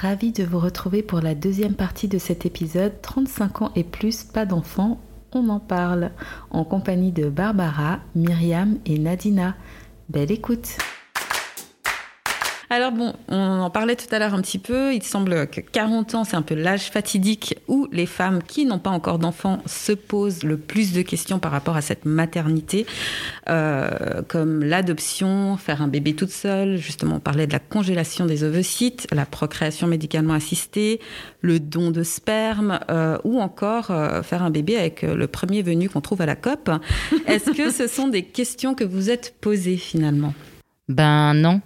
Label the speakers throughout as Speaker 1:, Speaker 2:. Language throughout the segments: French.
Speaker 1: Ravi de vous retrouver pour la deuxième partie de cet épisode 35 ans et plus, pas d'enfants, on en parle, en compagnie de Barbara, Myriam et Nadina. Belle écoute! Alors bon, on en parlait tout à l'heure un petit peu. Il semble que 40 ans, c'est un peu l'âge fatidique où les femmes qui n'ont pas encore d'enfants se posent le plus de questions par rapport à cette maternité, euh, comme l'adoption, faire un bébé toute seule. Justement, on parlait de la congélation des ovocytes, la procréation médicalement assistée, le don de sperme, euh, ou encore euh, faire un bébé avec le premier venu qu'on trouve à la COP. Est-ce que ce sont des questions que vous êtes posées finalement?
Speaker 2: Ben non.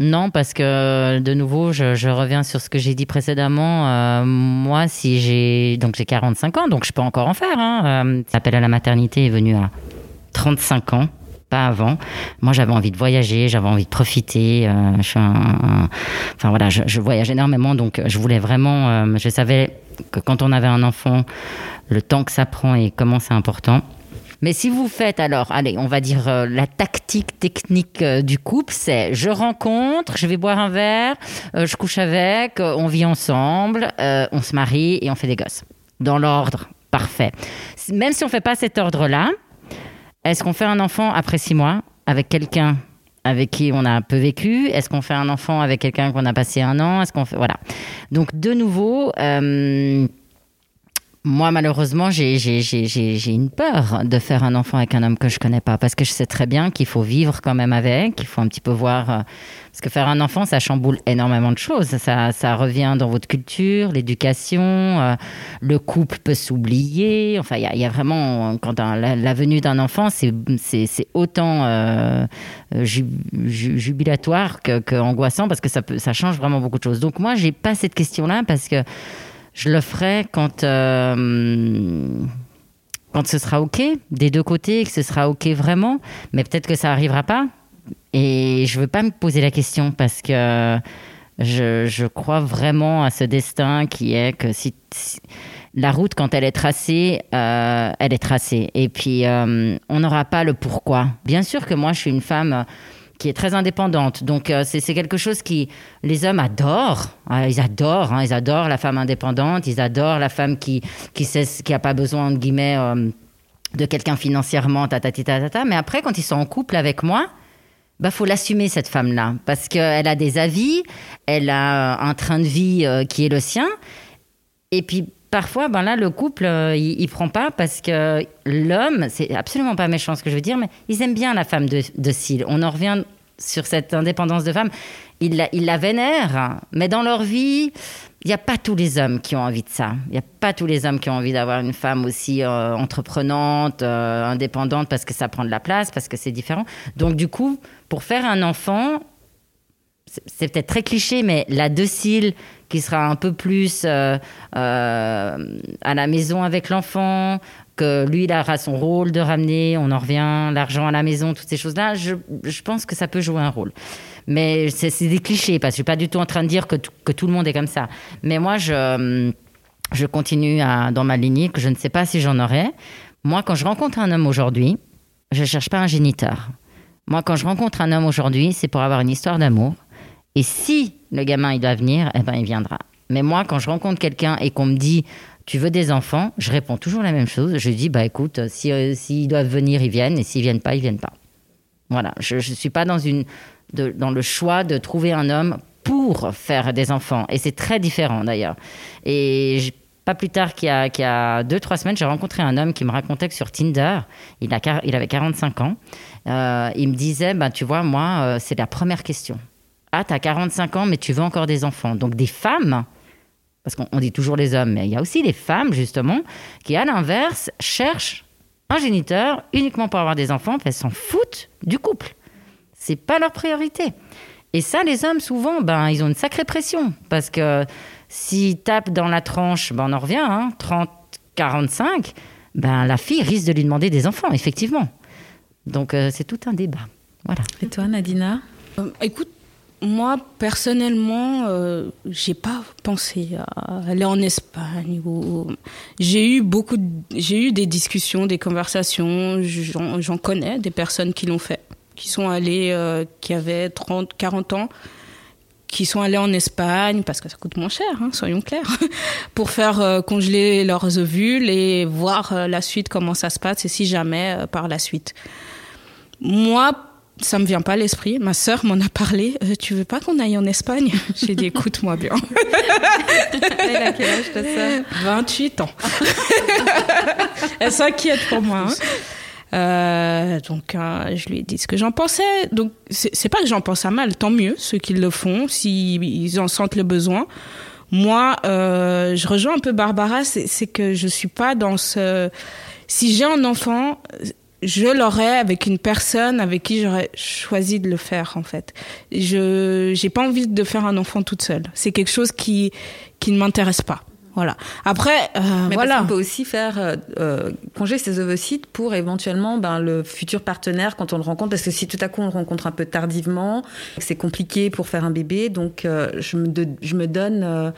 Speaker 2: Non, parce que de nouveau, je, reviens sur ce que j'ai dit précédemment. Euh, moi, si j'ai donc j'ai 45 ans, donc je peux encore en faire. Hein. Euh, L'appel à la maternité est venu à 35 ans, pas avant. Moi, j'avais envie de voyager, j'avais envie de profiter. Euh, je enfin voilà, je, je, voyage énormément, donc je voulais vraiment. je savais que quand on avait un enfant, le temps que ça prend et comment c'est important. Mais si vous faites alors, allez, on va dire euh, la tactique technique euh, du couple, c'est je rencontre, je vais boire un verre, euh, je couche avec, on vit ensemble, on se marie et on fait des gosses. Dans l'ordre, parfait. Même si on fait pas cet ordre-là, est-ce qu'on fait un enfant après six mois avec quelqu'un avec qui on a peu vécu? Est-ce qu'on fait un enfant avec quelqu'un qu'on a passé un an? Est-ce qu'on fait voilà Donc de nouveau, moi, malheureusement, j'ai une peur de faire un enfant avec un homme que je connais pas, parce que je sais très bien qu'il faut vivre quand même avec, qu'il faut un petit peu voir. Euh, parce que faire un enfant, ça chamboule énormément de choses. Ça, revient dans votre culture, l'éducation, euh, le couple peut s'oublier. Enfin, il y, a vraiment, quand la, venue d'un enfant, c'est autant euh, jubilatoire que, que, angoissant, parce que ça, ça change vraiment beaucoup de choses. Donc, moi, j'ai pas cette question-là, parce que je le ferai quand, euh, quand ce sera OK, des deux côtés, que ce sera OK vraiment. Mais peut-être que ça n'arrivera pas. Et je veux pas me poser la question parce que je, je, crois vraiment à ce destin qui est que si, la route, quand elle est tracée, euh, elle est tracée. Et puis, euh, on n'aura pas le pourquoi. Bien sûr que moi, je suis une femme qui est très indépendante. Donc euh, c'est quelque chose qui les hommes adorent. Ah, ils adorent, hein, ils adorent la femme indépendante, ils adorent la femme qui qui sait qui a pas besoin de guillemets euh, de quelqu'un financièrement, Mais après, quand ils sont en couple avec moi, bah faut l'assumer cette femme-là parce qu'elle a des avis, elle a un train de vie euh, qui est le sien. Et puis parfois, ben là, le couple, il, il, prend pas parce que l'homme, c'est absolument pas méchant ce que je veux dire, mais ils aiment bien la femme de, de On en revient sur cette indépendance de femme, ils la, la vénèrent, mais dans leur vie, il n'y a pas tous les hommes qui ont envie de ça. Il n'y a pas tous les hommes qui ont envie d'avoir une femme aussi euh, entreprenante, euh, indépendante, parce que ça prend de la place, parce que c'est différent. Donc du coup, pour faire un enfant, c'est peut-être très cliché, mais la docile qui sera un peu plus euh, à la maison avec l'enfant, que lui, il aura son rôle de ramener, on en revient, l'argent à la maison, toutes ces choses-là, je, je, pense que ça peut jouer un rôle. Mais c'est des clichés, parce que je suis pas du tout en train de dire que, que tout le monde est comme ça. Mais moi, je, je continue dans ma lignée, que je ne sais pas si j'en aurai. Moi, quand je rencontre un homme aujourd'hui, je cherche pas un géniteur. Moi, quand je rencontre un homme aujourd'hui, c'est pour avoir une histoire d'amour. Et si le gamin, il doit venir, eh ben, il viendra. Mais moi, quand je rencontre quelqu'un et qu'on me dit tu veux des enfants Je réponds toujours la même chose. Je dis, bah écoute, euh, s'ils si, doivent venir, ils viennent, et s'ils viennent pas, ils viennent pas. Voilà, je ne suis pas dans, une, dans le choix de trouver un homme pour faire des enfants. Et c'est très différent d'ailleurs. Et pas plus tard qu'il y, y a deux, trois semaines, j'ai rencontré un homme qui me racontait que sur Tinder, il, a, il avait 45 ans, euh, il me disait, bah, tu vois, moi, euh, c'est la première question. Ah, tu as 45 ans, mais tu veux encore des enfants. Donc des femmes parce qu'on dit toujours les hommes, mais il y a aussi les femmes, justement, qui, à l'inverse, cherchent un géniteur uniquement pour avoir des enfants, elles s'en foutent du couple. C'est pas leur priorité. Et ça, les hommes, souvent, ben, ils ont une sacrée pression, parce que s'ils tapent dans la tranche, ben, on en revient, hein, 30, 45, ben, la fille risque de lui demander des enfants, effectivement. Donc, euh, c'est tout un débat. Voilà.
Speaker 1: Et toi, Nadina?
Speaker 3: Euh, Écoute, moi, personnellement, euh, j'ai pas pensé à aller en Espagne. J'ai eu beaucoup, j'ai eu des discussions, des conversations. J'en connais des personnes qui l'ont fait, qui sont allées, euh, qui avaient 30, 40 ans, qui sont allés en Espagne parce que ça coûte moins cher, hein, soyons clairs, pour faire euh, congeler leurs ovules et voir euh, la suite comment ça se passe et si jamais par la suite. Moi, ça me vient pas à l'esprit. Ma sœur m'en a parlé. tu veux pas qu'on aille en Espagne? J'ai dit écoute-moi bien.
Speaker 1: Elle a quel âge ta sœur?
Speaker 3: 28 ans. Elle s'inquiète pour moi. Hein. Euh, donc, euh, je lui ai dit ce que j'en pensais. Donc, c'est pas que j'en pense à mal, tant mieux, ceux qui le font, s'ils en sentent le besoin. Moi, euh, je rejoins un peu Barbara, c'est que je suis pas dans ce... Si j'ai un enfant, je l'aurais avec une personne avec qui j'aurais choisi de le faire, en fait. Je j'ai pas envie de faire un enfant toute seule. C'est quelque chose qui, qui ne m'intéresse pas. Voilà. Après, euh,
Speaker 1: Mais
Speaker 3: voilà.
Speaker 1: on peut aussi faire euh, euh, congeler ses ovocytes pour éventuellement ben, le futur partenaire quand on le rencontre. Parce que si tout à coup on le rencontre un peu tardivement, c'est compliqué pour faire un bébé. Donc euh, je, me je me donne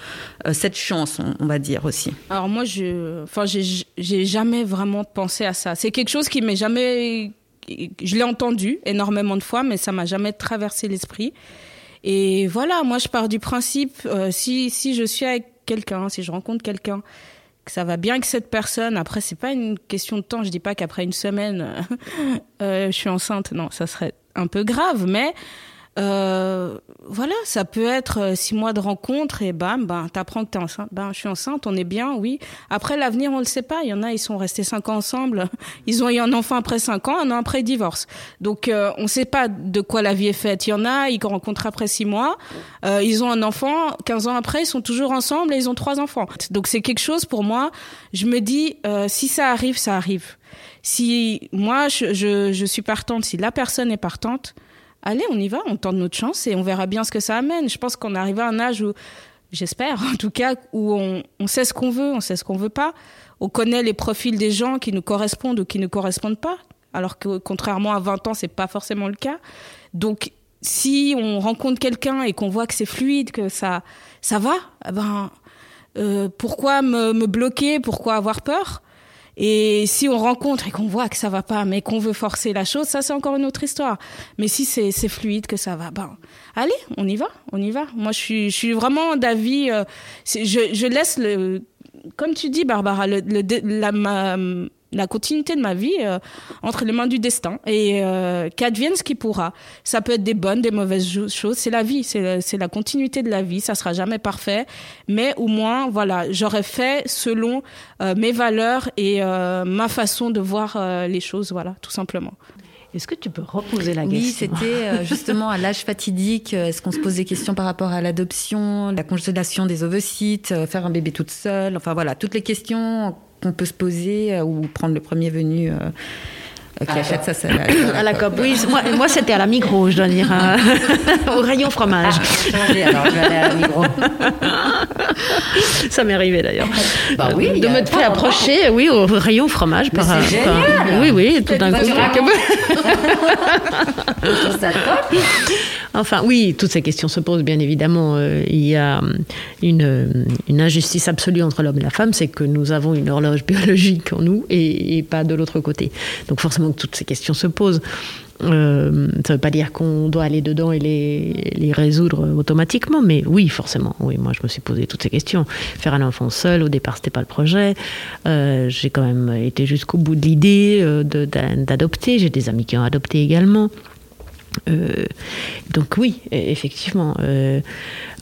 Speaker 1: cette chance, on, on, va dire aussi.
Speaker 3: Alors moi, je, enfin, j'ai jamais vraiment pensé à ça. C'est quelque chose qui m'est jamais. Je l'ai entendu énormément de fois, mais ça m'a jamais traversé l'esprit. Et voilà, moi je pars du principe, euh, si, si je suis avec quelqu'un, si je rencontre quelqu'un, que ça va bien avec cette personne. Après, c'est pas une question de temps. Je dis pas qu'après une semaine, euh, je suis enceinte. Non, ça serait un peu grave, mais euh, voilà, ça peut être euh, six mois de rencontre et bam, ben t'apprends que t'es enceinte. Ben je suis enceinte, on est bien, oui. Après l'avenir, on le sait pas. Il y en a, ils sont restés cinq ans ensemble, ils ont eu un enfant après cinq ans, un an après divorce. Donc euh, on sait pas de quoi la vie est faite. Il y en a, ils rencontrent après six mois, euh, ils ont un enfant, 15 ans après, ils sont toujours ensemble et ils ont trois enfants. Donc c'est quelque chose pour moi. Je me dis, euh, si ça arrive, ça arrive. Si moi je, je, je suis partante, si la personne est partante allez, on y va, on tente notre chance et on verra bien ce que ça amène. Je pense qu'on arrive à un âge où, j'espère en tout cas, où on, sait ce qu'on veut, on sait ce qu'on veut pas. On connaît les profils des gens qui nous correspondent ou qui ne correspondent pas. Alors que contrairement à 20 ans, c'est pas forcément le cas. Donc, si on rencontre quelqu'un et qu'on voit que c'est fluide, que ça, ça va, eh ben, euh, pourquoi me bloquer? Pourquoi avoir peur? Et si on rencontre et qu'on voit que ça va pas, mais qu'on veut forcer la chose, ça c'est encore une autre histoire. Mais si c'est fluide, que ça va, ben allez, on y va, on y va. Moi je suis, je suis vraiment d'avis. Euh, je, je laisse le, comme tu dis Barbara, le, le la, ma, la continuité de ma vie euh, entre les mains du destin et euh, qu'advienne ce qui pourra. Ça peut être des bonnes, des mauvaises choses. C'est la vie, c'est la continuité de la vie. Ça sera jamais parfait, mais au moins, voilà, j'aurais fait selon euh, mes valeurs et euh, ma façon de voir euh, les choses, voilà, tout simplement.
Speaker 4: Est-ce que tu peux reposer la question?
Speaker 1: Oui, c'était justement à l'âge fatidique. Est-ce qu'on se pose des questions par rapport à l'adoption, la congélation des ovocytes, faire un bébé toute seule Enfin voilà, toutes les questions qu'on peut se poser ou prendre le premier venu. Euh, qui achète sa salade.
Speaker 4: À la COP, oui. Moi, moi c'était à la Migros, je dois dire, hein. au rayon fromage.
Speaker 2: Ah, alors, je vais aller à la Migros.
Speaker 4: Ça m'est arrivé d'ailleurs.
Speaker 2: Bah oui.
Speaker 4: De me faire approcher, oui, au rayon fromage.
Speaker 2: Mais
Speaker 4: par,
Speaker 2: génial.
Speaker 4: par, oui, oui, tout d'un coup.
Speaker 2: ça top.
Speaker 4: Enfin, oui, toutes ces questions se posent, bien évidemment. Euh, il y a une, une injustice absolue entre l'homme et la femme, c'est que nous avons une horloge biologique en nous et, pas de l'autre côté. Donc forcément que toutes ces questions se posent. Euh, ça ne veut pas dire qu'on doit aller dedans et les, résoudre automatiquement, mais oui, forcément. Oui, moi, je me suis posé toutes ces questions. Faire un enfant seul, au départ, c'était pas le projet. Euh, j'ai quand même été jusqu'au bout de l'idée euh, d'adopter. J'ai des amis qui ont adopté également. Euh, donc oui, effectivement, euh,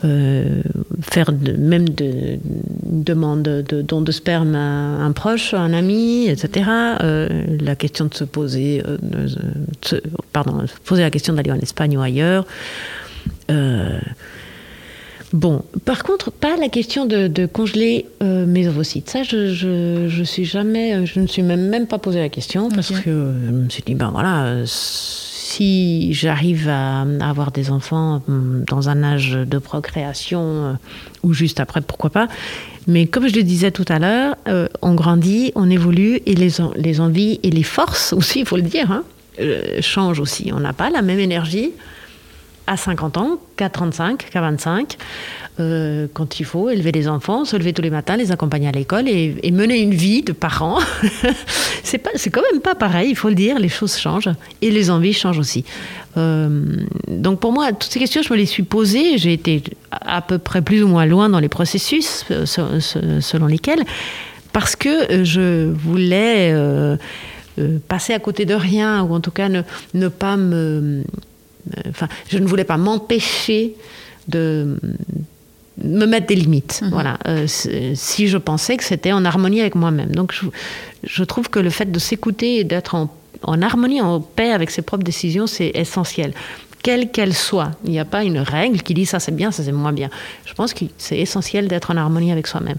Speaker 4: euh, faire de, même de, une demande de don de sperme à un proche, à un ami, etc. la question de se poser, se, pardon, poser la question d'aller en Espagne ou ailleurs. Bon, par contre, pas la question de, de congeler euh, mes ovocytes. Ça, je, je, je, suis jamais, je ne suis même, même pas posé la question parce okay. que je me suis dit, ben voilà, si j'arrive à, avoir des enfants dans un âge de procréation euh, ou juste après, pourquoi pas. Mais comme je le disais tout à l'heure, euh, on grandit, on évolue et les, les envies et les forces aussi, il faut le dire, hein, euh, changent aussi. On n'a pas la même énergie à 50 ans, qu'à 35, qu'à 25, euh, quand il faut élever des enfants, se lever tous les matins, les accompagner à l'école et, mener une vie de parents. c'est pas, c'est quand même pas pareil, il faut le dire. Les choses changent et les envies changent aussi. Euh, donc pour moi, toutes ces questions, je me les suis posées. J'ai été à peu près plus ou moins loin dans les processus euh, selon lesquels, parce que je voulais passer à côté de rien ou en tout cas ne pas me enfin, je ne voulais pas m'empêcher de me mettre des limites. Mhm. Voilà, euh, si je pensais que c'était en harmonie avec moi-même. Donc, je, trouve que le fait de s'écouter et d'être en, en, harmonie, en paix avec ses propres décisions, c'est essentiel. Quelle qu'elle soit. Il n'y a pas une règle qui dit ça c'est bien, ça c'est moins bien. Je pense que c'est essentiel d'être en harmonie avec soi-même.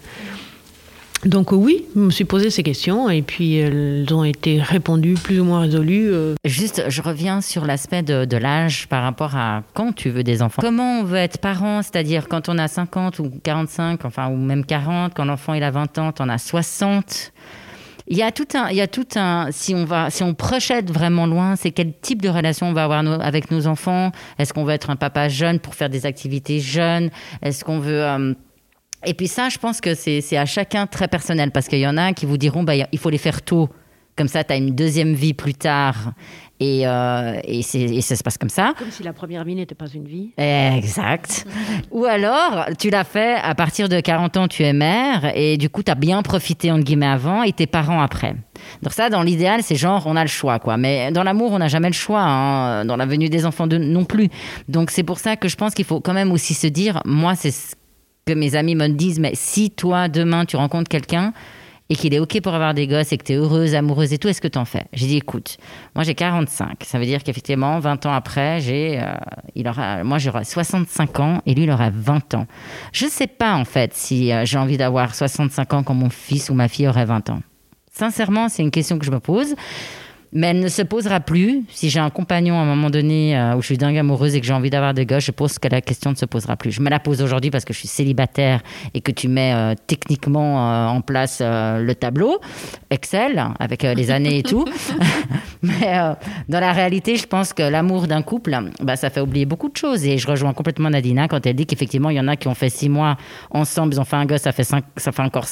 Speaker 4: Donc oui, je me suis posé ces questions et puis elles ont été répondues, plus ou moins résolues. Euh.
Speaker 2: Juste, je reviens sur l'aspect de, l'âge par rapport à quand tu veux des enfants. Comment on veut être parent, c'est-à-dire quand on a 50 ou 45, enfin ou même 40, quand l'enfant il a 20 ans, on a 60. Il y a tout un, il y a tout un. Si on va, si on projette vraiment loin, c'est quel type de relation on va avoir avec nos enfants. Est-ce qu'on veut être un papa jeune pour faire des activités jeunes? Est-ce qu'on veut euh, et puis ça, je pense que c'est à chacun très personnel, parce qu'il y en a qui vous diront, bah, il faut les faire tôt. Comme ça, tu as une deuxième vie plus tard. Et, euh, et, ça se passe comme ça.
Speaker 4: Comme si la première vie n'était pas une vie.
Speaker 2: Exact. Ou alors, tu l'as fait à partir de 40 ans, tu es mère, et du coup, tu as bien profité, entre guillemets, avant, et tes parents après. Donc ça, dans l'idéal, c'est genre, on a le choix, quoi. Mais dans l'amour, on n'a jamais le choix. Hein. Dans la venue des enfants de, non plus. Donc c'est pour ça que je pense qu'il faut quand même aussi se dire, moi, c'est que mes amis me disent, mais si toi, demain, tu rencontres quelqu'un et qu'il est OK pour avoir des gosses et que tu es heureuse, amoureuse et tout, est-ce que tu en fais? J'ai dit, écoute, moi j'ai 45. Ça veut dire qu'effectivement, 20 ans après, j'ai, euh, il aura, moi j'aurai 65 ans et lui, il aura 20 ans. Je ne sais pas, en fait, si euh, j'ai envie d'avoir 65 ans quand mon fils ou ma fille aurait 20 ans. Sincèrement, c'est une question que je me pose mais elle ne se posera plus. Si j'ai un compagnon à un moment donné euh, où je suis dingue amoureuse et que j'ai envie d'avoir des gosses, je pense que la question ne se posera plus. Je me la pose aujourd'hui parce que je suis célibataire et que tu mets euh, techniquement euh, en place le tableau Excel avec les années et tout. mais dans la réalité, je pense que l'amour d'un couple, bah, ça fait oublier beaucoup de choses. Et je rejoins complètement Nadina quand elle dit qu'effectivement, il y en a qui ont fait six mois ensemble, ils ont fait un gosse, ça fait, ça fait encore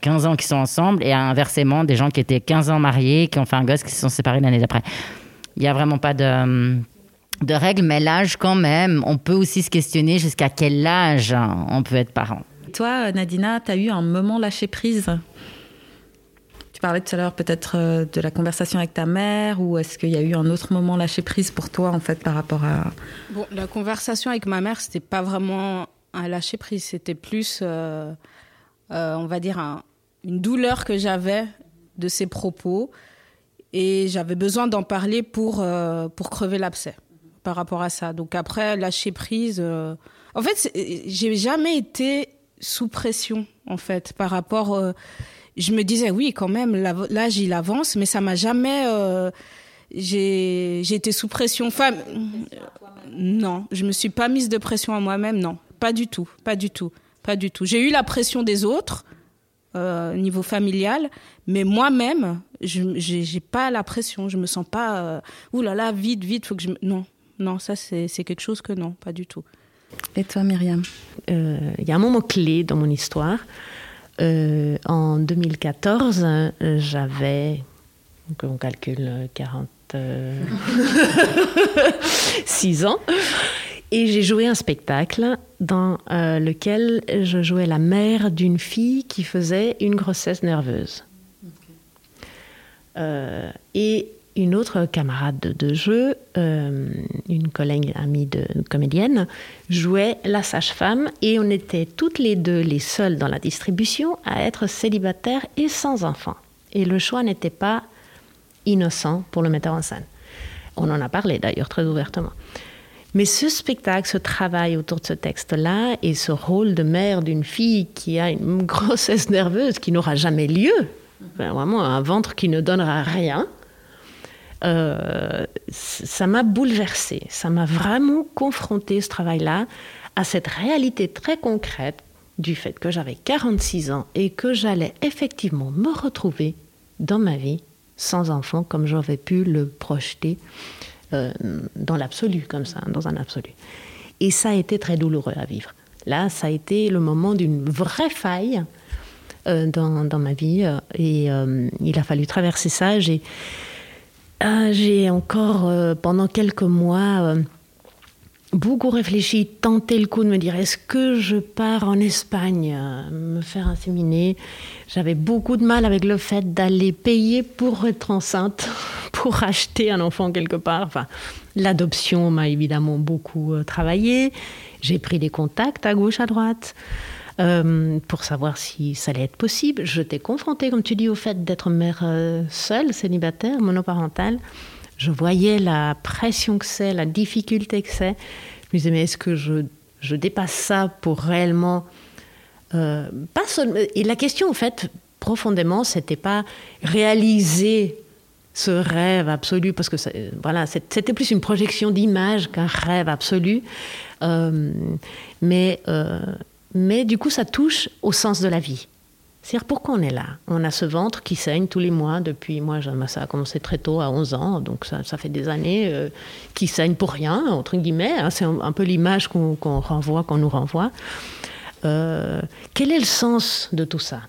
Speaker 2: 15 ans qu'ils sont ensemble. Et inversement, des gens qui étaient 15 ans mariés, qui ont fait un gosse, qui se sont séparés l'année d'après. Il n'y a vraiment pas de, de règles, mais l'âge quand même, on peut aussi se questionner jusqu'à quel âge on peut être parent.
Speaker 1: Toi, Nadina, tu as eu un moment lâcher prise? Tu parlais tout à l'heure peut-être euh, de la conversation avec ta mère, ou est-ce qu'il y a eu un autre moment lâcher prise pour toi, en fait, par rapport à...
Speaker 3: Bon, la conversation avec ma mère, c'était pas vraiment un lâcher prise, c'était plus, euh, euh, on va dire, une douleur que j'avais de ses propos et j'avais besoin d'en parler pour, pour crever l'abcès par rapport à ça. Donc après, lâcher prise. En fait, j'ai jamais été sous pression, en fait, par rapport. Je me disais, oui, quand même, l'âge, il avance, mais ça m'a jamais. j'ai été sous pression. Enfin, non, je me suis pas mise de pression à moi-même, non. Pas du tout, pas du tout, pas du tout. J'ai eu la pression des autres, au niveau familial, mais moi-même, je n'ai pas la pression. Je me sens pas, euh, ouh là là, vite, vite, faut que je. Non, non, ça c'est quelque chose que non, pas du tout.
Speaker 1: Et toi, Myriam?
Speaker 4: Euh, Il y a un moment clé dans mon histoire. Euh, en 2014, j'avais, on calcule 46 ans, et j'ai joué un spectacle dans lequel je jouais la mère d'une fille qui faisait une grossesse nerveuse. Euh, et une autre camarade de, jeu, euh, une collègue amie de comédienne, jouait la sage-femme et on était toutes les deux les seules dans la distribution à être célibataires et sans enfants. Et le choix n'était pas innocent pour le metteur en scène. On en a parlé d'ailleurs très ouvertement. Mais ce spectacle, ce travail autour de ce texte-là et ce rôle de mère d'une fille qui a une grossesse nerveuse qui n'aura jamais lieu, vraiment un ventre qui ne donnera rien. Euh, ça m'a bouleversée, ça m'a vraiment confronté ce travail-là à cette réalité très concrète du fait que j'avais 46 ans et que j'allais effectivement me retrouver dans ma vie sans enfant comme j'aurais pu le projeter euh, dans l'absolu, comme ça, dans un absolu. Et ça a été très douloureux à vivre. Là, ça a été le moment d'une vraie faille euh, dans, dans, ma vie. Et il a fallu traverser ça. J'ai, j'ai encore, pendant quelques mois, beaucoup réfléchi, tenté le coup de me dire est-ce que je pars en Espagne me faire inséminer? J'avais beaucoup de mal avec le fait d'aller payer pour être enceinte, pour acheter un enfant quelque part. Enfin, l'adoption m'a évidemment beaucoup euh, travaillé. J'ai pris des contacts à gauche, à droite. Euh, pour savoir si ça allait être possible. Je t'ai confrontée, comme tu dis, au fait d'être mère euh, seule, célibataire, monoparentale. Je voyais la pression que c'est, la difficulté que c'est. Je me disais, mais est-ce que je, je, dépasse ça pour réellement. Euh, pas et la question, en fait, profondément, c'était pas réaliser ce rêve absolu, parce que voilà, c'était plus une projection d'image qu'un rêve absolu. Mais, mais du coup, ça touche au sens de la vie. C'est-à-dire pourquoi on est là? On a ce ventre qui saigne tous les mois depuis, moi ça a commencé très tôt, à 11 ans, donc ça, fait des années, euh, qui saigne pour rien, entre guillemets. Hein. c'est un, peu l'image qu'on renvoie, qu'on nous renvoie. Euh, quel est le sens de tout ça?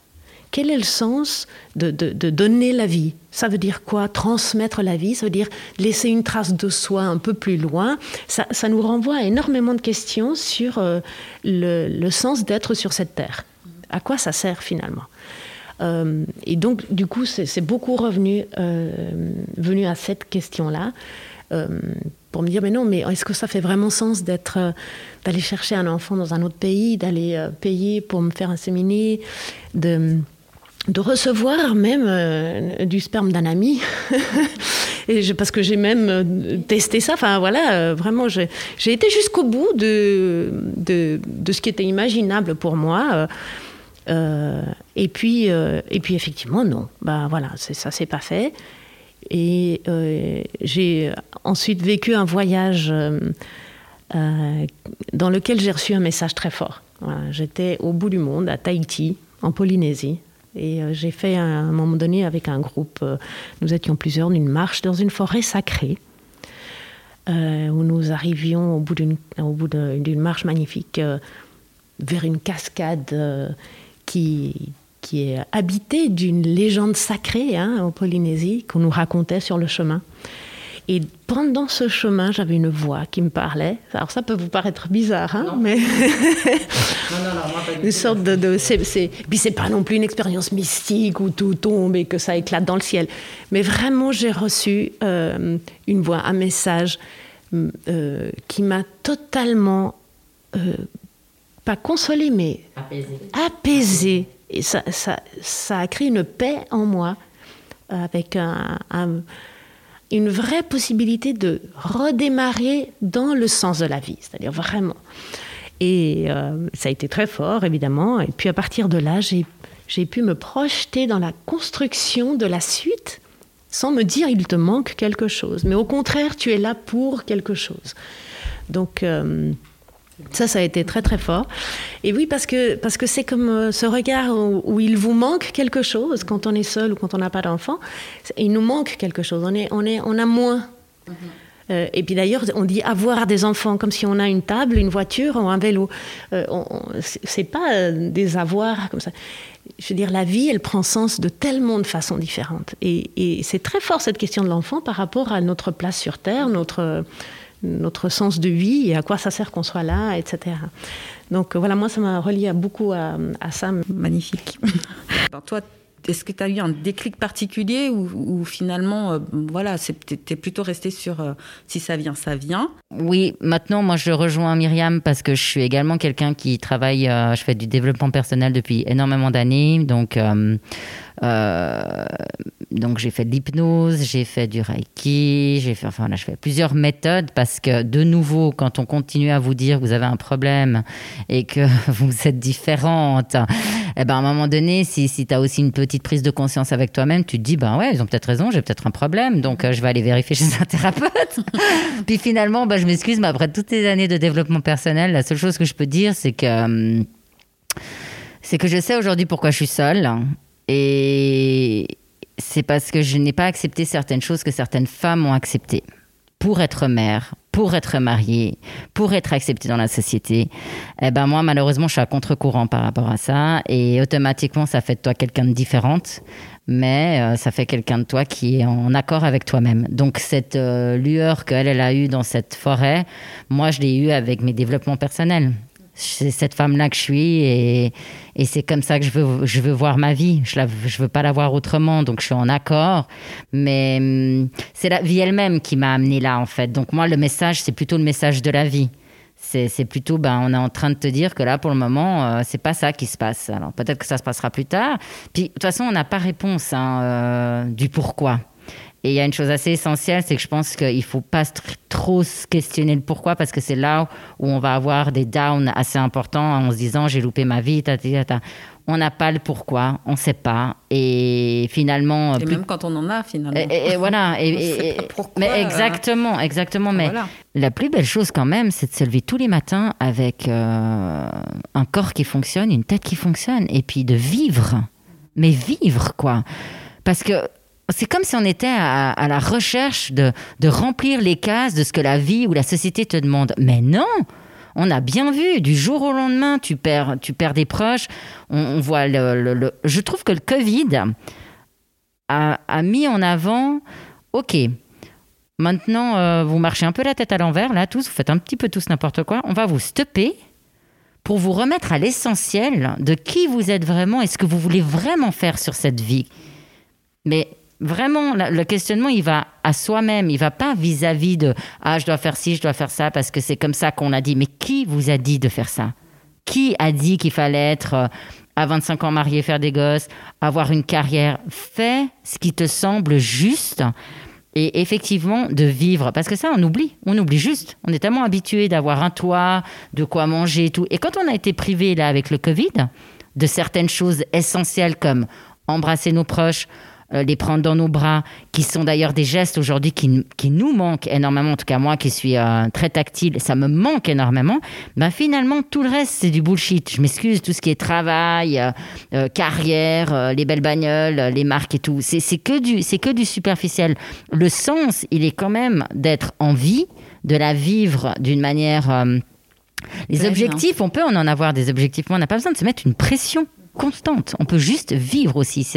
Speaker 4: Quel est le sens de, de, donner la vie? Ça veut dire quoi? Transmettre la vie, ça veut dire laisser une trace de soi un peu plus loin? Ça, ça nous renvoie à énormément de questions sur euh, le, le, sens d'être sur cette terre. À quoi ça sert finalement? Euh, et donc, du coup, c'est beaucoup revenu euh, venu à cette question-là pour me dire mais non, mais est-ce que ça fait vraiment sens d'être d'aller chercher un enfant dans un autre pays, d'aller payer pour me faire inséminer, de de recevoir même du sperme d'un ami. parce que j'ai même testé ça. Enfin voilà, vraiment, j'ai été jusqu'au bout de, de, ce qui était imaginable pour moi. Euh, et, puis, euh, et puis, effectivement, non. Ben voilà, ça s'est pas fait. Et euh, j'ai ensuite vécu un voyage dans lequel j'ai reçu un message très fort. J'étais au bout du monde, à Tahiti, en Polynésie. Et j'ai fait un moment donné avec un groupe, nous étions plusieurs, une marche dans une forêt sacrée. où nous arrivions au bout d'une marche magnifique vers une cascade qui, qui est habité d'une légende sacrée hein, en Polynésie qu'on nous racontait sur le chemin. Et pendant ce chemin, j'avais une voix qui me parlait. Alors ça peut vous paraître bizarre, hein, mais une sorte de, c'est, puis c'est pas non plus une expérience mystique où tout tombe et que ça éclate dans le ciel. Mais vraiment, j'ai reçu euh, une voix, un message euh, qui m'a totalement euh, pas consolé, mais apaisé. Et ça, ça, ça, a créé une paix en moi, avec un, une vraie possibilité de redémarrer dans le sens de la vie, c'est-à-dire vraiment. Et euh, ça a été très fort, évidemment. Et puis à partir de là, j'ai pu me projeter dans la construction de la suite sans me dire il te manque quelque chose. Mais au contraire, tu es là pour quelque chose. Donc. Euh, ça, ça a été très très fort. Et oui, parce que parce que c'est comme euh, ce regard où, il vous manque quelque chose quand on est seul ou quand on n'a pas d'enfant. Il nous manque quelque chose. On est on est on a moins. Mm-hmm. Euh, et puis d'ailleurs, on dit avoir des enfants comme si on a une table, une voiture ou un vélo. Euh, c'est pas euh, des avoirs comme ça. Je veux dire, la vie, elle prend sens de tellement de façons différentes. Et, et c'est très fort cette question de l'enfant par rapport à notre place sur Terre, notre notre sens de vie et à quoi ça sert qu'on soit là, etc. Donc voilà, moi, ça m'a relié beaucoup à, ça.
Speaker 1: Magnifique. toi, est-ce que tu as eu un déclic particulier ou, finalement, euh, voilà, tu es plutôt resté sur euh, si ça vient, ça vient?
Speaker 2: Oui, maintenant, moi, je rejoins Myriam parce que je suis également quelqu'un qui travaille, euh, je fais du développement personnel depuis énormément d'années. Donc, euh, donc j'ai fait de l'hypnose, j'ai fait du reiki, j'ai fait, enfin là, je fais plusieurs méthodes parce que de nouveau, quand on continue à vous dire que vous avez un problème et que vous êtes différente, eh ben à un moment donné, si, si tu as aussi une petite prise de conscience avec toi-même, tu te dis, ben ouais, ils ont peut-être raison, j'ai peut-être un problème, donc euh, je vais aller vérifier chez un thérapeute. Puis finalement, ben, je m'excuse, mais après toutes ces années de développement personnel, la seule chose que je peux dire, c'est que... c'est que je sais aujourd'hui pourquoi je suis seule et c'est parce que je n'ai pas accepté certaines choses que certaines femmes ont acceptées. pour être mère, pour être mariée, pour être acceptée dans la société, eh ben moi malheureusement je suis à contre-courant par rapport à ça et automatiquement ça fait de toi quelqu'un de différente, mais euh, ça fait quelqu'un de toi qui est en accord avec toi-même. Donc cette euh, lueur qu'elle elle a eue dans cette forêt, moi je l'ai eue avec mes développements personnels c'est cette femme-là que je suis et, et c'est comme ça que je veux, je veux voir ma vie. Je ne veux pas la voir autrement, donc je suis en accord. Mais hum, c'est la vie elle-même qui m'a amené là, en fait. Donc moi, le message, c'est plutôt le message de la vie. C'est plutôt, ben, on est en train de te dire que là, pour le moment, euh, c'est pas ça qui se passe. Alors peut-être que ça se passera plus tard. Puis de toute façon, on n'a pas réponse hein, euh, du pourquoi. Et il y a une chose assez essentielle, c'est que je pense qu'il ne faut pas trop se questionner le pourquoi, parce que c'est là où on va avoir des downs assez importants en se disant j'ai loupé ma vie, On n'a pas le pourquoi, on ne sait pas. Et finalement.
Speaker 1: Et même quand on en a, finalement.
Speaker 2: Et, voilà. Et, mais euh, exactement, exactement. Mais la plus belle chose, quand même, c'est de se lever tous les matins avec euh, un corps qui fonctionne, une tête qui fonctionne, et puis de vivre. Mais vivre, quoi. Parce que c'est comme si on était à, la recherche de, remplir les cases de ce que la vie ou la société te demande. Mais non on a bien vu, du jour au lendemain, tu perds, tu perds des proches. On, voit le, Je trouve que le Covid a, mis en avant, ok, maintenant euh, vous marchez un peu la tête à l'envers, là tous, vous faites un petit peu tous n'importe quoi. On va vous stopper pour vous remettre à l'essentiel de qui vous êtes vraiment et ce que vous voulez vraiment faire sur cette vie. Mais vraiment, le questionnement, il va à soi-même. Il va pas vis-à-vis de ah, je dois faire ci, je dois faire ça parce que c'est comme ça qu'on a dit. Mais qui vous a dit de faire ça? Qui a dit qu'il fallait être euh, à 25 ans marié, faire des gosses, avoir une carrière? Fais ce qui te semble juste et effectivement de vivre. Parce que ça, on oublie. On oublie juste. On est tellement habitué d'avoir un toit, de quoi manger et tout. Et quand on a été privé là avec le Covid de certaines choses essentielles comme embrasser nos proches, euh, les prendre dans nos bras, qui sont d'ailleurs des gestes aujourd'hui qui, qui, nous manquent énormément, en tout cas moi qui suis euh, très tactile, ça me manque énormément, ben finalement tout le reste c'est du bullshit. Je m'excuse, tout ce qui est travail, euh, carrière, les belles bagnoles, les marques et tout, c'est que, du, que du superficiel. Le sens, il est quand même d'être en vie, de la vivre d'une manière... les objectifs, on peut en avoir des objectifs, mais on n'a pas besoin de se mettre une pression constante. On peut juste vivre aussi.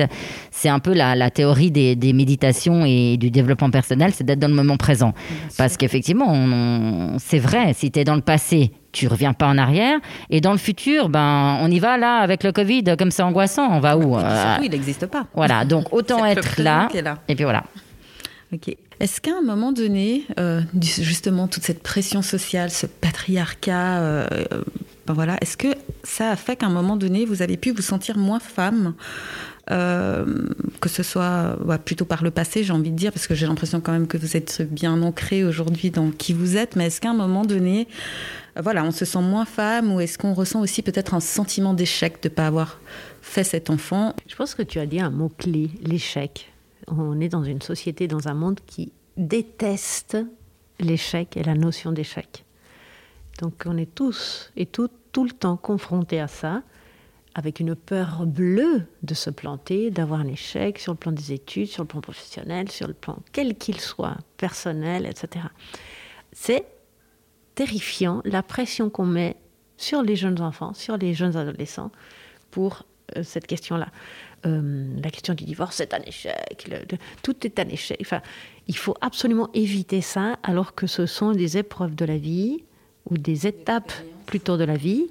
Speaker 2: C'est un peu la, théorie des, méditations et du développement personnel, c'est d'être dans le moment présent. Parce qu'effectivement, c'est vrai, si tu es dans le passé, tu reviens pas en arrière. Et dans le futur, ben, on y va là avec le Covid, comme c'est angoissant. On va où
Speaker 1: euh, il n'existe pas.
Speaker 2: Voilà, donc autant être là, Et puis voilà.
Speaker 1: Ok. Est-ce qu'à un moment donné, euh, justement, toute cette pression sociale, ce patriarcat, euh, ben voilà, est-ce que ça a fait qu'à un moment donné, vous avez pu vous sentir moins femme euh, que ce soit plutôt par le passé, j'ai envie de dire, parce que j'ai l'impression quand même que vous êtes bien ancré aujourd'hui dans qui vous êtes, mais est-ce qu'à un moment donné, voilà, on se sent moins femme ou est-ce qu'on ressent aussi peut-être un sentiment d'échec de ne pas avoir fait cet enfant?
Speaker 4: Je pense que tu as dit un mot-clé, l'échec. On est dans une société, dans un monde qui déteste l'échec et la notion d'échec. Donc on est tous et toutes tout le temps confrontés à ça, avec une peur bleue de se planter, d'avoir un échec sur le plan des études, sur le plan professionnel, sur le plan quel qu'il soit, personnel, etc. C'est terrifiant la pression qu'on met sur les jeunes enfants, sur les jeunes adolescents pour euh, cette question-là. Euh, la question du divorce, c'est un échec, tout est un échec. Enfin, il faut absolument éviter ça alors que ce sont des épreuves de la vie ou des étapes plutôt de la vie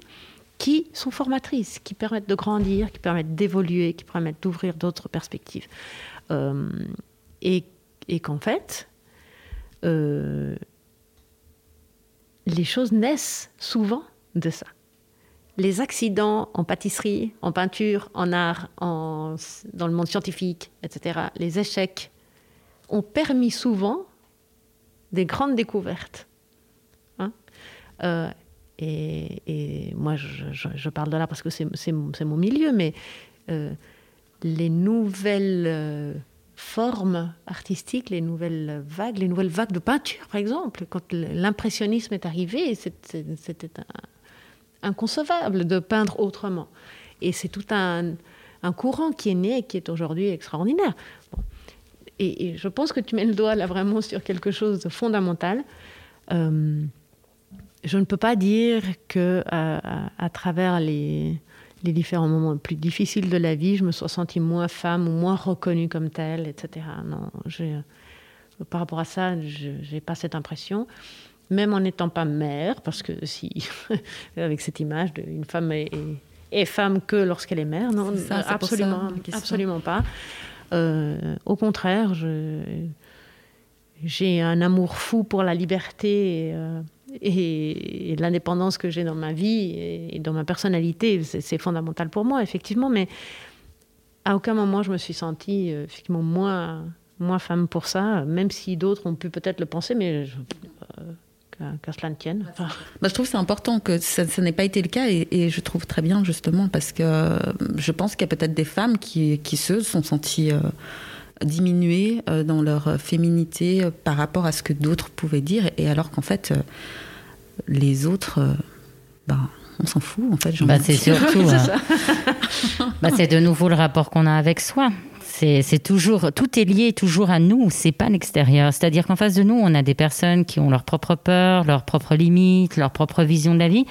Speaker 4: qui sont formatrices, qui permettent de grandir, qui permettent d'évoluer, qui permettent d'ouvrir d'autres perspectives. Euh, et, qu'en fait, euh, les choses naissent souvent de ça. Les accidents en pâtisserie, en peinture, en art, dans le monde scientifique, etc., les échecs ont permis souvent des grandes découvertes. Hein euh, et, moi, je, parle de là parce que c'est mon milieu, mais euh, les nouvelles euh, formes artistiques, les nouvelles vagues, les nouvelles vagues de peinture, par exemple, quand l'impressionnisme est arrivé, c'était inconcevable de peindre autrement. Et c'est tout un, courant qui est né et qui est aujourd'hui extraordinaire. et, je pense que tu mets le doigt là vraiment sur quelque chose de fondamental. Euh, je ne peux pas dire que à, travers les, les, différents moments plus difficiles de la vie, je me sois sentie moins femme ou moins reconnue comme telle, etc. Non, par rapport à ça, je n'ai pas cette impression. Même en n'étant pas mère, parce que si, avec cette image d'une femme est, est, femme que lorsqu'elle est mère, non, absolument, absolument pas. Euh, au contraire, j'ai un amour fou pour la liberté euh, et, l'indépendance que j'ai dans ma vie et, dans ma personnalité. C'est fondamental pour moi, effectivement, mais à aucun moment je me suis sentie euh, effectivement moins, moins femme pour ça, même si d'autres ont pu peut-être le penser, mais qu'à cela ne tienne.
Speaker 1: Bah, je trouve c'est important que ça, n'ait pas été le cas et, je trouve très bien justement parce que euh, je pense qu'il y a peut-être des femmes qui, se sont senties euh, diminuées euh, dans leur féminité par rapport à ce que d'autres pouvaient dire et alors qu'en fait les autres, ben, on s'en fout en fait.
Speaker 2: Bah, c'est surtout. bah, c'est de nouveau le rapport qu'on a avec soi. C'est toujours, tout est lié toujours à nous, c'est pas l'extérieur. C'est-à-dire qu'en face de nous, on a des personnes qui ont leurs propres peurs, leurs propres limites, leur propre vision de la vie.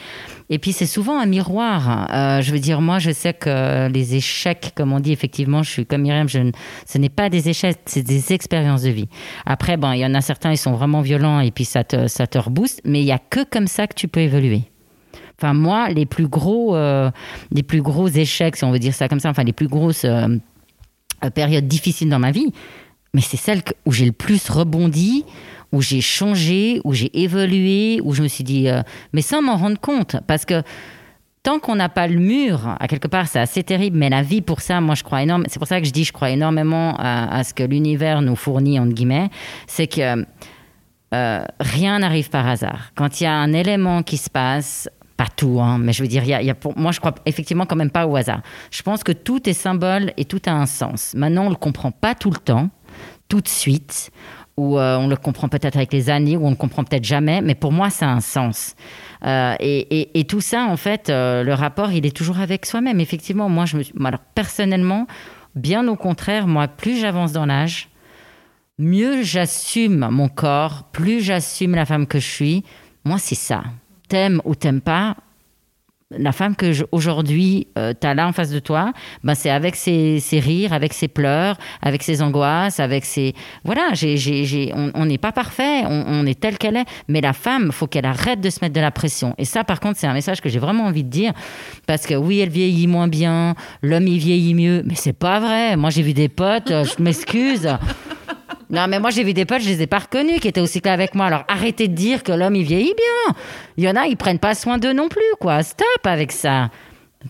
Speaker 2: Et puis c'est souvent un miroir. Euh, je veux dire, moi, je sais que les échecs, comme on dit, effectivement, je suis comme Myriam, je, ce n'est pas des échecs, c'est des expériences de vie. Après, bon, il y en a certains, ils sont vraiment violents et puis ça te, ça te rebooste, mais il y a que comme ça que tu peux évoluer. Enfin, moi, les plus gros, euh, les plus gros échecs, si on veut dire ça comme ça, enfin, les plus grosses euh, période difficile dans ma vie, mais c'est celle où j'ai le plus rebondi, où j'ai changé, où j'ai évolué, où je me suis dit, euh, mais sans m'en rendre compte, parce que tant qu'on n'a pas le mur, à quelque part, c'est assez terrible, mais la vie pour ça, moi je crois énormément, c'est pour ça que je dis, je crois énormément à, ce que l'univers nous fournit, entre guillemets, c'est que euh, rien n'arrive par hasard. Quand il y a un élément qui se passe, pas tout, hein, mais je veux dire, y a, pour, moi je crois effectivement quand même pas au hasard. Je pense que tout est symbole et tout a un sens. Maintenant, on le comprend pas tout le temps, tout de suite, ou euh, on le comprend peut-être avec les années, ou on le comprend peut-être jamais, mais pour moi, ça a un sens. Euh, et, tout ça, en fait, euh, le rapport, il est toujours avec soi-même. Effectivement, moi, je alors personnellement, bien au contraire, moi, plus j'avance dans l'âge, mieux j'assume mon corps, plus j'assume la femme que je suis. Moi, c'est ça t'aimes ou t'aimes pas, la femme que aujourd'hui euh, tu as là en face de toi, ben c'est avec ses, rires, avec ses pleurs, avec ses angoisses, avec ses voilà, j'ai, on n'est pas parfait, on, est tel qu'elle est, mais la femme, faut qu'elle arrête de se mettre de la pression. Et ça, par contre, c'est un message que j'ai vraiment envie de dire parce que oui, elle vieillit moins bien, l'homme il vieillit mieux, mais c'est pas vrai. Moi, j'ai vu des potes, euh, je m'excuse. Non, mais moi, j'ai vu des potes, je les ai pas reconnus, qui étaient aussi là avec moi. Alors, arrêtez de dire que l'homme, il vieillit bien. Il y en a, ils prennent pas soin d'eux non plus, quoi. Stop avec ça.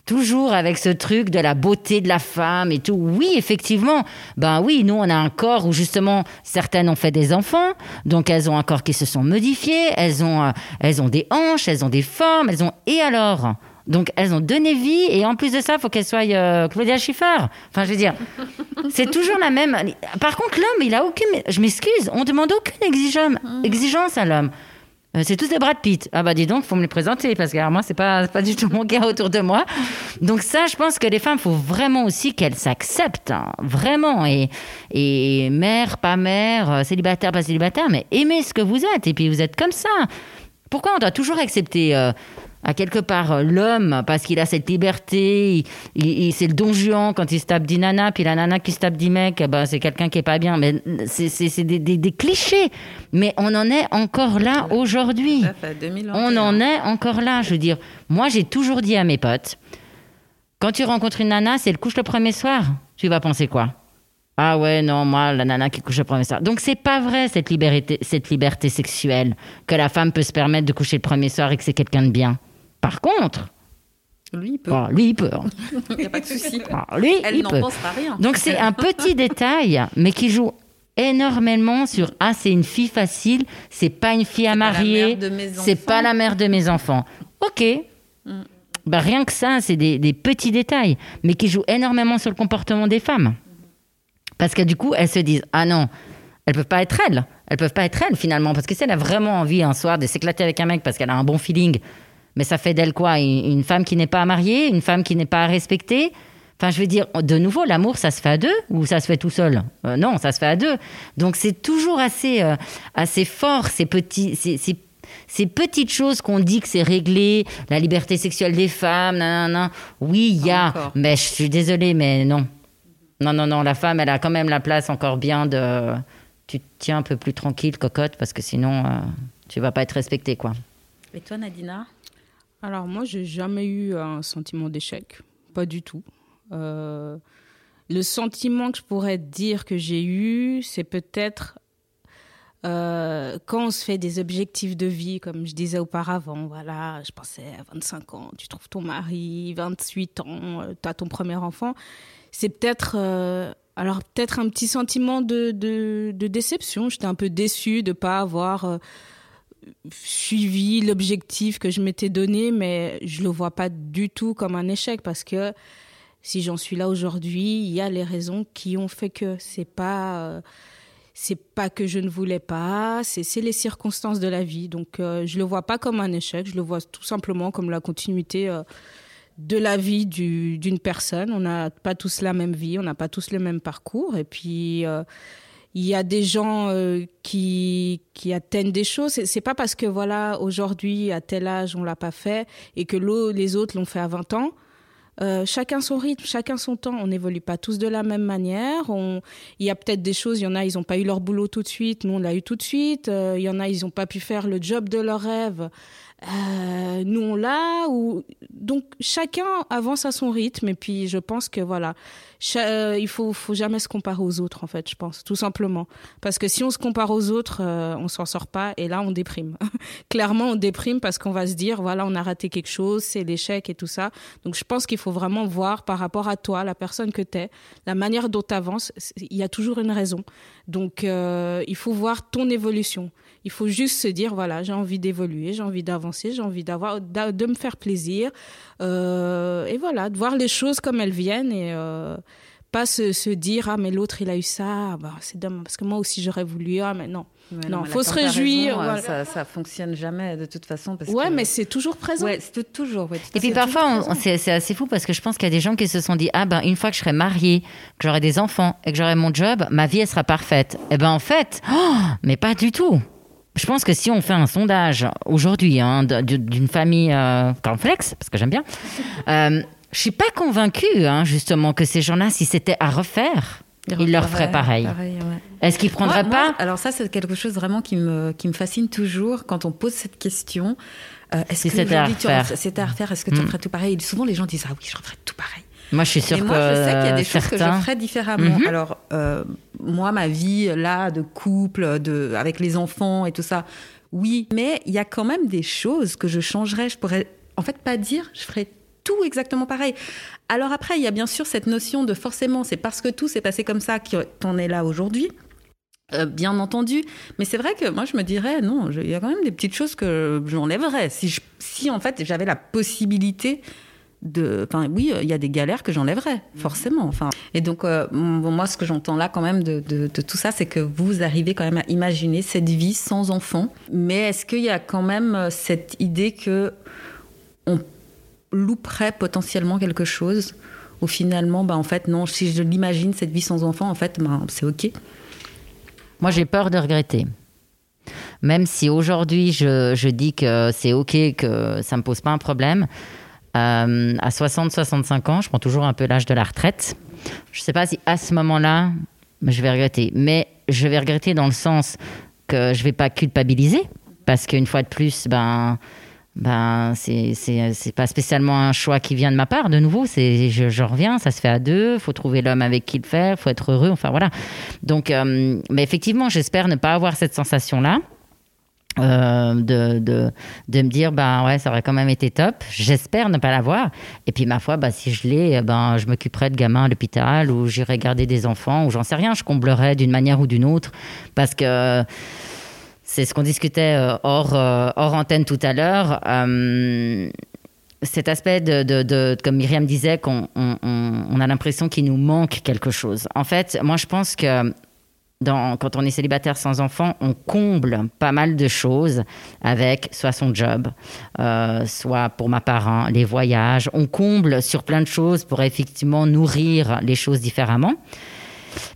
Speaker 2: Toujours avec ce truc de la beauté de la femme et tout. Oui, effectivement. Ben oui, nous, on a un corps où justement, certaines ont fait des enfants. Donc, elles ont un corps qui se sont modifiés. Elles ont, euh, elles ont des hanches, elles ont des formes, elles ont. Et alors? Donc elles ont donné vie et en plus de ça, il faut qu'elles soient euh, Claudia Schiffer. Enfin, je veux dire, c'est toujours la même. Par contre, l'homme, il a aucune. Je m'excuse, on demande aucune exigence, à l'homme. Euh, c'est tous des Brad Pitt. Ah bah dis donc, faut me les présenter parce que moi c'est pas pas du tout mon gars autour de moi. Donc ça, je pense que les femmes, faut vraiment aussi qu'elles s'acceptent, hein, vraiment et et mère, pas mère, euh, célibataire, pas célibataire, mais aimez ce que vous êtes et puis vous êtes comme ça. Pourquoi on doit toujours accepter à quelque part euh, l'homme, parce qu'il a cette liberté, il, c'est le don Juan quand il se tape des nanas, puis la nana qui se tape des mecs, eh ben, c'est quelqu'un qui est pas bien. Mais c'est des, des, clichés. Mais on en est encore là aujourd'hui. On en est encore là. Je veux dire, moi j'ai toujours dit à mes potes, quand tu rencontres une nana, c'est le couche le premier soir. Tu vas penser quoi? Ah ouais, non, moi, la nana qui couche le premier soir. Donc, c'est pas vrai, cette liberté, cette liberté sexuelle, que la femme peut se permettre de coucher le premier soir et que c'est quelqu'un de bien. Par contre,
Speaker 1: lui, il peut.
Speaker 2: Ah, lui, il peut.
Speaker 1: il n'y a pas de souci.
Speaker 2: Ah, lui,
Speaker 1: Elle n'en pensera rien.
Speaker 2: Donc, c'est un petit détail, mais qui joue énormément sur Ah, c'est une fille facile, c'est pas une fille à marier, c'est pas la mère de mes enfants. Ok. Mm. Bah, rien que ça, c'est des, des, petits détails, mais qui jouent énormément sur le comportement des femmes. Parce que du coup, elles se disent Ah non, elles peuvent pas être elles. Elles peuvent pas être elles finalement. Parce que si elle a vraiment envie un soir de s'éclater avec un mec parce qu'elle a un bon feeling, mais ça fait d'elle quoi une, femme qui n'est pas mariée, une femme qui n'est pas respectée? Enfin, je veux dire, de nouveau, l'amour, ça se fait à deux ou ça se fait tout seul? Euh, Non, ça se fait à deux. Donc, c'est toujours assez, euh, assez fort, ces, petits, ces, ces- ces petites choses qu'on dit que c'est réglé, la liberté sexuelle des femmes, nanana. Oui, il y a,
Speaker 1: Encore.
Speaker 2: mais je suis désolée, mais non. Non, non, non, la femme, elle a quand même la place encore bien de. Tu te tiens un peu plus tranquille, cocotte, parce que sinon, euh, tu vas pas être respectée, quoi.
Speaker 1: Et toi, Nadina?
Speaker 3: Alors moi, j'ai jamais eu un sentiment d'échec, pas du tout. Euh, le sentiment que je pourrais dire que j'ai eu, c'est peut-être euh, quand on se fait des objectifs de vie, comme je disais auparavant, voilà, je pensais à 25 ans, tu trouves ton mari, 28 ans, tu as ton premier enfant, c'est peut-être... euh, alors peut-être un petit sentiment de, de, de déception. J'étais un peu déçue de pas avoir euh, suivi l'objectif que je m'étais donné, mais je le vois pas du tout comme un échec parce que si j'en suis là aujourd'hui, il y a les raisons qui ont fait que c'est pas euh, c'est pas que je ne voulais pas, c'est les circonstances de la vie. Donc euh, je le vois pas comme un échec, je le vois tout simplement comme la continuité euh, de la vie du- d'une personne. On n'a pas tous la même vie, on n'a pas tous le même parcours. Et puis, il y a des gens euh, qui, atteignent des choses. C'est- pas parce que, voilà, aujourd'hui, à tel âge, on l'a pas fait et que les autres l'ont fait à 20 ans. Euh, chacun son rythme, chacun son temps. On n'évolue pas tous de la même manière. On... Il y a peut-être des choses, il y en a, ils n'ont pas eu leur boulot tout de suite. Nous, on l'a eu tout de suite. Euh, il y en a, ils n'ont pas pu faire le job de leur rêve. Nous, on l'a. Ou... Donc, chacun avance à son rythme. Et puis, je pense que, voilà, euh, il faut, faut jamais se comparer aux autres, en fait, je pense, tout simplement. Parce que si on se compare aux autres, euh, on s'en sort pas. Et là, on déprime. Clairement, on déprime parce qu'on va se dire, voilà, on a raté quelque chose, c'est l'échec et tout ça. Donc, je pense qu'il faut vraiment voir par rapport à toi, la personne que tu es, la manière dont tu avances. Il y a toujours une raison. Donc, euh, il faut voir ton évolution. Il faut juste se dire, voilà, j'ai envie d'évoluer, j'ai envie d'avancer, j'ai envie d'avoir, d'a- de me faire plaisir. Euh, et voilà, de voir les choses comme elles viennent et pas se, se dire, ah, mais l'autre, il a eu ça, ah, bah, c'est dommage, parce que moi aussi, j'aurais voulu, ah, mais non.
Speaker 1: Ouais,
Speaker 3: Non,
Speaker 1: mais
Speaker 3: faut se réjouir,
Speaker 1: euh,
Speaker 3: voilà.
Speaker 1: Ça, ça fonctionne jamais de toute façon. Parce
Speaker 3: Ouais,
Speaker 1: que...
Speaker 3: mais c'est toujours présent.
Speaker 1: Ouais, c'est toujours. ouais,
Speaker 2: Et puis parfois, c'est c'est assez fou parce que je pense qu'il y a des gens qui se sont dit Ah ben, une fois que je serai mariée, que j'aurai des enfants et que j'aurai mon job, ma vie, elle sera parfaite. Eh ben, en fait, oh, mais pas du tout. Je pense que si on fait un sondage aujourd'hui hein, d'une famille euh, cornflakes, parce que j'aime bien, euh, je suis pas convaincue, hein, justement, que ces gens-là, si c'était à refaire, ils leur feraient pareil.
Speaker 1: ouais.
Speaker 2: Est-ce qu'ils prendraient
Speaker 1: Moi-
Speaker 2: pas
Speaker 1: moi, Alors ça, c'est quelque chose vraiment qui me, qui me fascine toujours quand on pose cette question. Euh, est-ce
Speaker 2: Si
Speaker 1: que
Speaker 2: c'était à refaire.
Speaker 1: c'était à refaire Est-ce que tu
Speaker 2: Mm.
Speaker 1: ferais tout pareil? Et Souvent, les gens disent ah oui, je referais tout pareil.
Speaker 2: Moi, je suis sûre
Speaker 1: Et
Speaker 2: que
Speaker 1: moi, je sais qu'il y a des choses que je ferais différemment.
Speaker 2: Mhm.
Speaker 1: Alors, euh, moi, ma vie là de couple, de avec les enfants et tout ça, oui. Mais il y a quand même des choses que je changerais. Je pourrais, en fait, pas dire, je ferais tout exactement pareil. Alors après, il y a bien sûr cette notion de forcément, c'est parce que tout s'est passé comme ça qu'on est là aujourd'hui. Euh, bien entendu, mais c'est vrai que moi je me dirais non, il y a quand même des petites choses que j'enlèverais si, je- si en fait j'avais la possibilité de, enfin oui, euh, il y a des galères que j'enlèverais forcément. Enfin, et donc euh, moi ce que j'entends là quand même de, de- de tout ça, c'est que vous arrivez quand même à imaginer cette vie sans enfant, mais est-ce qu'il y a quand même cette idée que on louperait potentiellement quelque chose ou finalement, bah en fait non, si je l'imagine cette vie sans enfant, en fait, ben, c'est ok.
Speaker 2: Moi, j'ai peur de regretter. Même si aujourd'hui, je, je dis que c'est OK, que ça ne me pose pas un problème, euh, à 60-65 ans, je prends toujours un peu l'âge de la retraite. Je ne sais pas si à ce moment-là, je vais regretter. Mais je vais regretter dans le sens que je ne vais pas culpabiliser, parce qu'une fois de plus, ben, ben, c'est c'est pas spécialement un choix qui vient de ma part. De nouveau, c'est je, reviens, ça se fait à deux. Faut trouver l'homme avec qui le faire. Faut être heureux. Enfin voilà. Donc, euh, mais effectivement, j'espère ne pas avoir cette sensation-là. euh, de, de, de me dire bah ouais ça aurait quand même été top j'espère ne pas l'avoir et puis ma foi bah si je l'ai ben je m'occuperai de gamins à l'hôpital ou j'irai garder des enfants ou j'en sais rien je comblerai d'une manière ou d'une autre parce que c'est ce qu'on discutait euh, hors, euh, hors antenne tout à l'heure. Euh, cet aspect de, comme Myriam disait, qu'on on, a l'impression qu'il nous manque quelque chose. En fait, moi, je pense que quand on est célibataire sans enfant, on comble pas mal de choses avec soit son job, soit pour ma part les voyages. On comble sur plein de choses pour effectivement nourrir les choses différemment.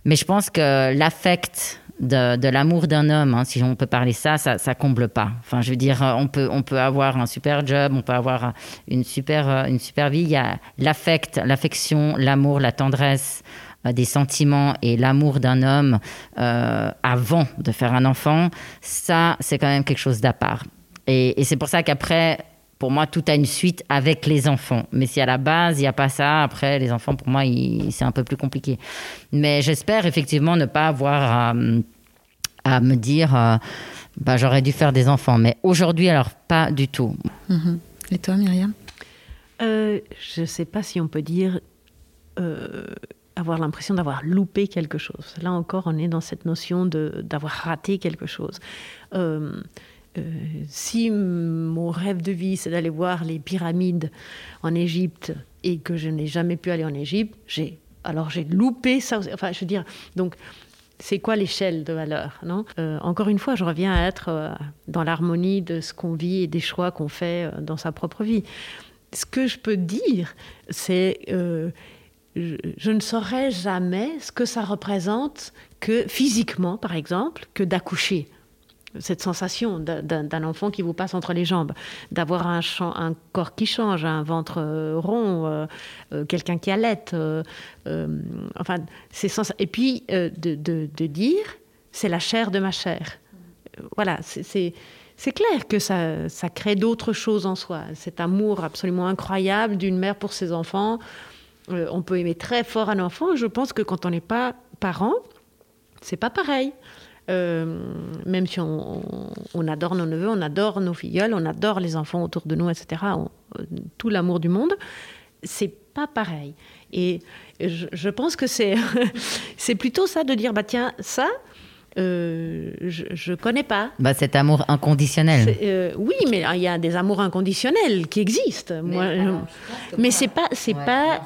Speaker 2: Mais je pense que l'affect de, l'amour d'un homme, hein, si on peut parler ça, ça, comble pas. Enfin, je veux dire, on peut, on peut avoir un super job, on peut avoir une super, une super vie. Il y a l'affect, l'affection, l'amour, la tendresse, euh, des sentiments et l'amour d'un homme euh, avant de faire un enfant, ça, c'est quand même quelque chose d'à part. Et, c'est pour ça qu'après, pour moi, tout a une suite avec les enfants. Mais si à la base, il n'y a pas ça, après, les enfants, pour moi, c'est un peu plus compliqué. Mais j'espère effectivement ne pas avoir à, me dire, euh, bah, j'aurais dû faire des enfants. Mais aujourd'hui, alors, pas du tout.
Speaker 1: Mhm. Et toi, Myriam?
Speaker 4: Je ne sais pas si on peut dire avoir l'impression d'avoir loupé quelque chose. Là encore, on est dans cette notion d'avoir raté quelque chose. Euh, euh, si mon rêve de vie, c'est d'aller voir les pyramides en Égypte et que je n'ai jamais pu aller en Égypte, j'ai alors j'ai loupé ça. Enfin, je veux dire, donc c'est quoi l'échelle de valeur non? Euh, Encore une fois, je reviens à être dans l'harmonie de ce qu'on vit et des choix qu'on fait dans sa propre vie. Ce que je peux dire, c'est je, ne saurais jamais ce que ça représente que physiquement, par exemple, que d'accoucher. Cette sensation d'un enfant qui vous passe entre les jambes, d'avoir un, corps qui change, un ventre euh, rond, euh, euh, quelqu'un qui allait. enfin, c'est Et puis de, dire, c'est la chair de ma chair. Voilà, c'est clair que ça, ça crée d'autres choses en soi. Cet amour absolument incroyable d'une mère pour ses enfants, on peut aimer très fort un enfant. Je pense que quand on n'est pas parent, c'est pas pareil. Euh, même si on, adore nos neveux, on adore nos filleuls, on adore les enfants autour de nous, etc. Euh, tout l'amour du monde, c'est pas pareil. Et je, pense que c'est c'est plutôt ça de dire bah tiens ça euh, je ne connais pas.
Speaker 2: Bah, cet amour inconditionnel.
Speaker 4: Euh, oui, mais il y a des amours inconditionnels qui existent. Mais, Moi, mais c'est pas, c'est pas,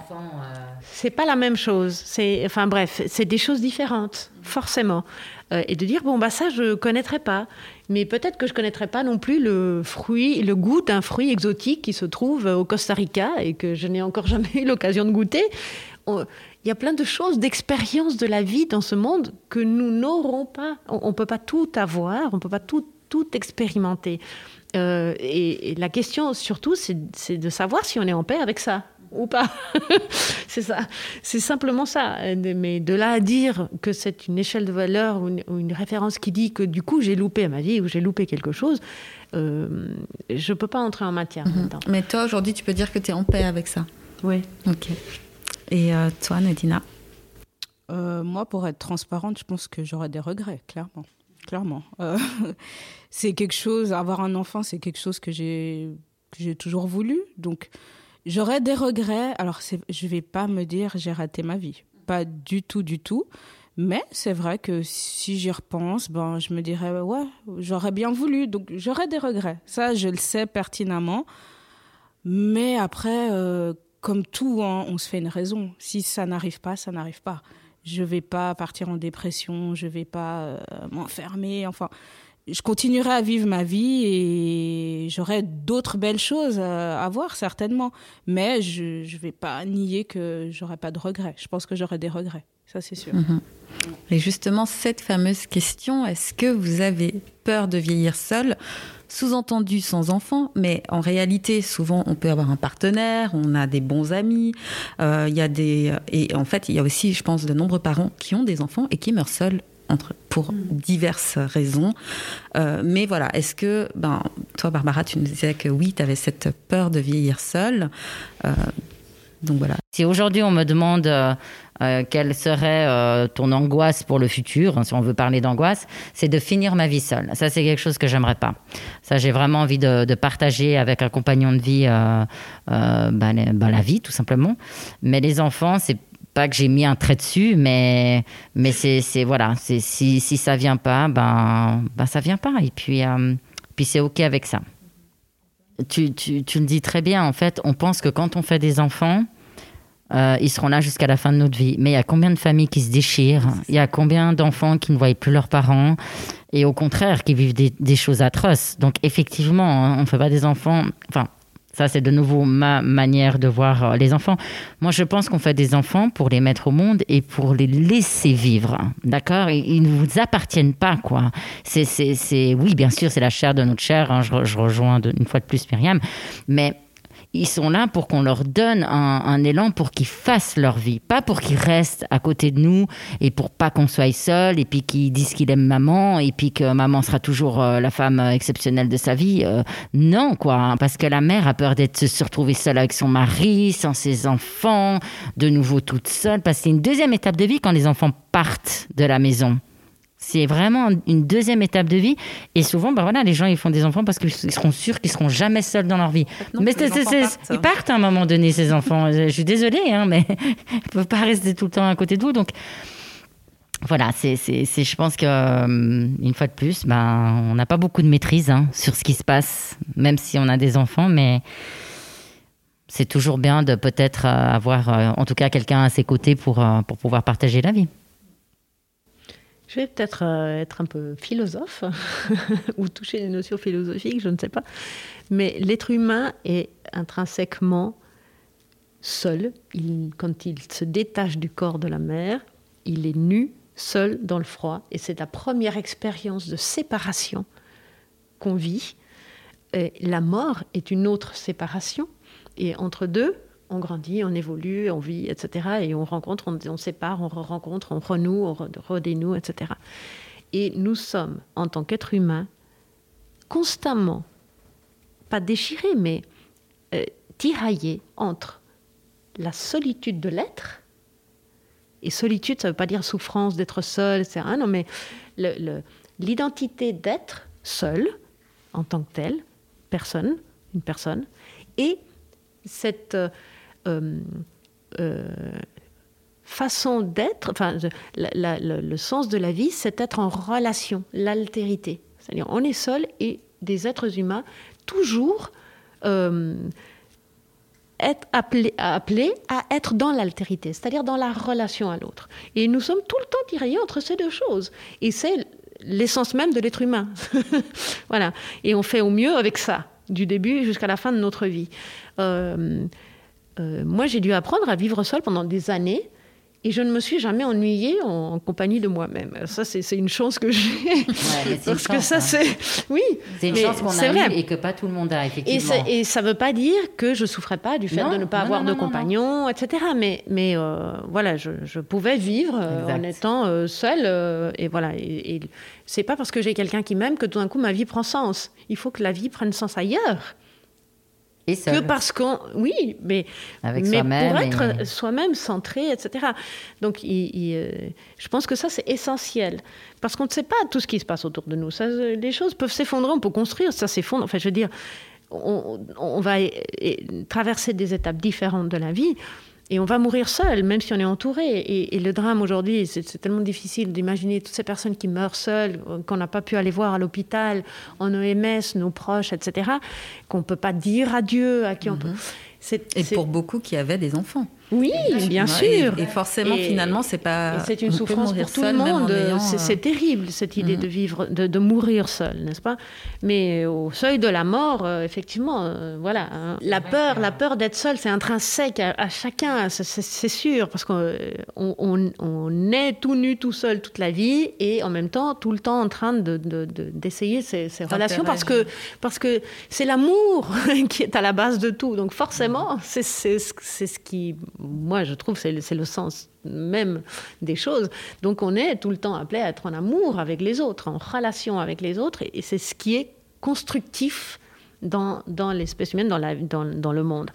Speaker 4: c'est pas la même chose. C'est, enfin bref, c'est des choses différentes, forcément. Et de dire bon bah ça je connaîtrais pas, mais peut-être que je connaîtrais pas non plus le fruit, le goût d'un fruit exotique qui se trouve au Costa Rica et que je n'ai encore jamais eu l'occasion de goûter il y a plein de choses, d'expériences de la vie dans ce monde que nous n'aurons pas. On ne peut pas tout avoir, on ne peut pas tout, tout expérimenter. Euh, et, la question surtout, c'est de savoir si on est en paix avec ça ou pas. c'est ça. C'est simplement ça. Mais de là à dire que c'est une échelle de valeur ou une, référence qui dit que du coup j'ai loupé ma vie ou j'ai loupé quelque chose, euh, je ne peux pas entrer en matière.
Speaker 1: Mhm. Mais toi, aujourd'hui, tu peux dire que tu es en paix avec ça
Speaker 4: Oui.
Speaker 1: Ok. Et euh, toi, Nadina?
Speaker 3: Euh, Moi, pour être transparente, je pense que j'aurais des regrets, clairement. Clairement. Euh, c'est quelque chose, avoir un enfant, c'est quelque chose que j'ai, j'ai toujours voulu. Donc, j'aurais des regrets. Alors, je ne vais pas me dire j'ai raté ma vie. Pas du tout, du tout. Mais c'est vrai que si j'y repense, ben, je me dirais, ouais, j'aurais bien voulu. Donc, j'aurais des regrets. Ça, je le sais pertinemment. Mais après, comme tout, hein, on se fait une raison. Si ça n'arrive pas, ça n'arrive pas. Je vais pas partir en dépression, je vais pas euh, m'enfermer. Enfin, je continuerai à vivre ma vie et j'aurai d'autres belles choses à, voir certainement. Mais je ne vais pas nier que j'aurai pas de regrets. Je pense que j'aurai des regrets, ça c'est sûr.
Speaker 1: Mhm. Et justement, cette fameuse question, est-ce que vous avez peur de vieillir seul? Sous-entendu sans enfant, mais en réalité, souvent, on peut avoir un partenaire, on a des bons amis, euh, il y a des... Et en fait, il y a aussi, je pense, de nombreux parents qui ont des enfants et qui meurent seuls pour mm. diverses raisons. Euh, mais voilà, est-ce que, ben, toi, Barbara, tu nous disais que oui, tu avais cette peur de vieillir seule. Euh, donc voilà.
Speaker 2: Si aujourd'hui on me demande euh, quelle serait euh, ton angoisse pour le futur, hein, si on veut parler d'angoisse, c'est de finir ma vie seule. Ça, c'est quelque chose que j'aimerais pas. Ça, j'ai vraiment envie de, partager avec un compagnon de vie euh, bah, bah, la vie, tout simplement. Mais les enfants, c'est pas que j'ai mis un trait dessus, mais, mais c'est, voilà, si, si ça vient pas, ben, ben ça vient pas. Et puis, puis c'est OK avec ça. Tu, tu, tu le dis très bien, en fait, on pense que quand on fait des enfants, euh, ils seront là jusqu'à la fin de notre vie. Mais il y a combien de familles qui se déchirent? Il y a combien d'enfants qui ne voient plus leurs parents? Et au contraire, qui vivent des, des choses atroces. Donc effectivement, hein, on ne fait pas des enfants... Enfin, ça, c'est de nouveau ma manière de voir euh, les enfants. Moi, je pense qu'on fait des enfants pour les mettre au monde et pour les laisser vivre. D'accord? Ils ne vous appartiennent pas, quoi. C'est, c'est. Oui, bien sûr, c'est la chair de notre chair. hein, je, re- je rejoins une fois de plus Myriam. Mais ils sont là pour qu'on leur donne un, élan pour qu'ils fassent leur vie, pas pour qu'ils restent à côté de nous et pour pas qu'on soit seul et puis qu'ils disent qu'ils aiment maman et puis que maman sera toujours euh, la femme euh, exceptionnelle de sa vie. Euh, non, quoi, hein, parce que la mère a peur d'être se retrouver seule avec son mari, sans ses enfants, de nouveau toute seule, parce que c'est une deuxième étape de vie quand les enfants partent de la maison. C'est vraiment une deuxième étape de vie. Et souvent, ben voilà, les gens ils font des enfants parce qu'ils seront sûrs qu'ils seront jamais seuls dans leur vie.
Speaker 1: non,
Speaker 2: mais c'est-
Speaker 1: partent.
Speaker 2: ils partent à un moment donné, ces enfants. Je suis désolée, hein, mais ils ne peuvent pas rester tout le temps à côté de vous. Donc voilà, c'est, c'est, c'est- je pense que euh, une fois de plus, ben, on n'a pas beaucoup de maîtrise hein, sur ce qui se passe, même si on a des enfants, mais c'est toujours bien de peut-être euh, avoir, euh, en tout cas, quelqu'un à ses côtés pour, pour pouvoir partager la vie.
Speaker 4: Je vais peut-être euh, être un peu philosophe ou toucher des notions philosophiques, je ne sais pas. Mais l'être humain est intrinsèquement seul. Quand il se détache du corps de la mère, il est nu, seul dans le froid. Et c'est la première expérience de séparation qu'on vit. La mort est une autre séparation. Et entre deux, on grandit, on évolue, on vit, etc. Et on rencontre, on, sépare, on rencontre, on renoue, on re- redénoue, etc. Et nous sommes, en tant qu'êtres humains, constamment, pas déchirés, mais euh, tiraillés entre la solitude de l'être. Et solitude, ça ne veut pas dire souffrance d'être seul, etc. Non, mais l'identité d'être seul, en tant que tel, personne, une personne, et cette euh, façon d'être, enfin, le, sens de la vie, c'est être en relation, l'altérité. C'est-à-dire, on est seul et des êtres humains toujours euh, être appelés, appelés à être dans l'altérité, c'est-à-dire dans la relation à l'autre. Et nous sommes tout le temps tiraillés entre ces deux choses. Et c'est l'essence même de l'être humain. voilà. Et on fait au mieux avec ça, du début jusqu'à la fin de notre vie. Euh, euh, moi, j'ai dû apprendre à vivre seul pendant des années. Et je ne me suis jamais ennuyée en, en compagnie de moi-même. Ça, c'est une chance que j'ai. Parce que ça,
Speaker 2: hein.
Speaker 4: c'est. Oui.
Speaker 2: C'est une chance qu'on a eue et que pas tout le monde a, effectivement.
Speaker 4: et ça ne veut pas dire que je souffrais pas du fait
Speaker 2: Non,
Speaker 4: de ne pas
Speaker 2: non,
Speaker 4: avoir
Speaker 2: non,
Speaker 4: de
Speaker 2: non, non,
Speaker 4: compagnon, etc. Mais, mais euh, voilà, je, je pouvais vivre euh, en étant euh, seule. et voilà. Et, et c'est pas parce que j'ai quelqu'un qui m'aime que tout d'un coup ma vie prend sens. Il faut que la vie prenne sens ailleurs.
Speaker 2: Et
Speaker 4: Que parce qu'on. Oui, mais,
Speaker 2: avec
Speaker 4: mais pour être
Speaker 2: et-
Speaker 4: soi-même centré, etc. Donc, il- il, euh, je pense que ça, c'est essentiel. Parce qu'on ne sait pas tout ce qui se passe autour de nous. Ça, euh, les choses peuvent s'effondrer, on peut construire, ça s'effondre. Enfin, je veux dire, on, on va traverser des étapes différentes de la vie. Et on va mourir seul, même si on est entouré. Et, et le drame aujourd'hui, c'est tellement difficile d'imaginer toutes ces personnes qui meurent seules, euh, qu'on n'a pas pu aller voir à l'hôpital, en EMS, nos proches, etc., qu'on ne peut pas dire adieu, à qui on peut. C'est-
Speaker 1: Et
Speaker 4: c'est-
Speaker 1: pour beaucoup qui avaient des enfants.
Speaker 4: Oui, bien sûr.
Speaker 1: Et, et forcément,
Speaker 4: Et-
Speaker 1: finalement, c'est pas.
Speaker 4: C'est une souffrance pour tout
Speaker 1: seul,
Speaker 4: le monde. C'est
Speaker 1: euh,
Speaker 4: terrible cette idée
Speaker 1: Mhm.
Speaker 4: de vivre, de, de mourir seul, n'est-ce pas? Mais au seuil de la mort, euh, effectivement, euh, voilà, hein. la peur, la peur d'être seul, c'est intrinsèque à, à chacun, c'est- sûr, parce qu'on on, on- on est tout nu, tout seul toute la vie, et en même temps, tout le temps en train de- de- de- d'essayer ces, ces relations, parce que parce que c'est l'amour qui est à la base de tout. Donc forcément, c'est c'est ce c'est ce qui, moi, je trouve, le- c'est le sens même des choses. Donc on est tout le temps appelé à être en amour avec les autres, en relation avec les autres, et, c'est ce qui est constructif dans, dans l'espèce humaine, dans, la, dans, dans le monde.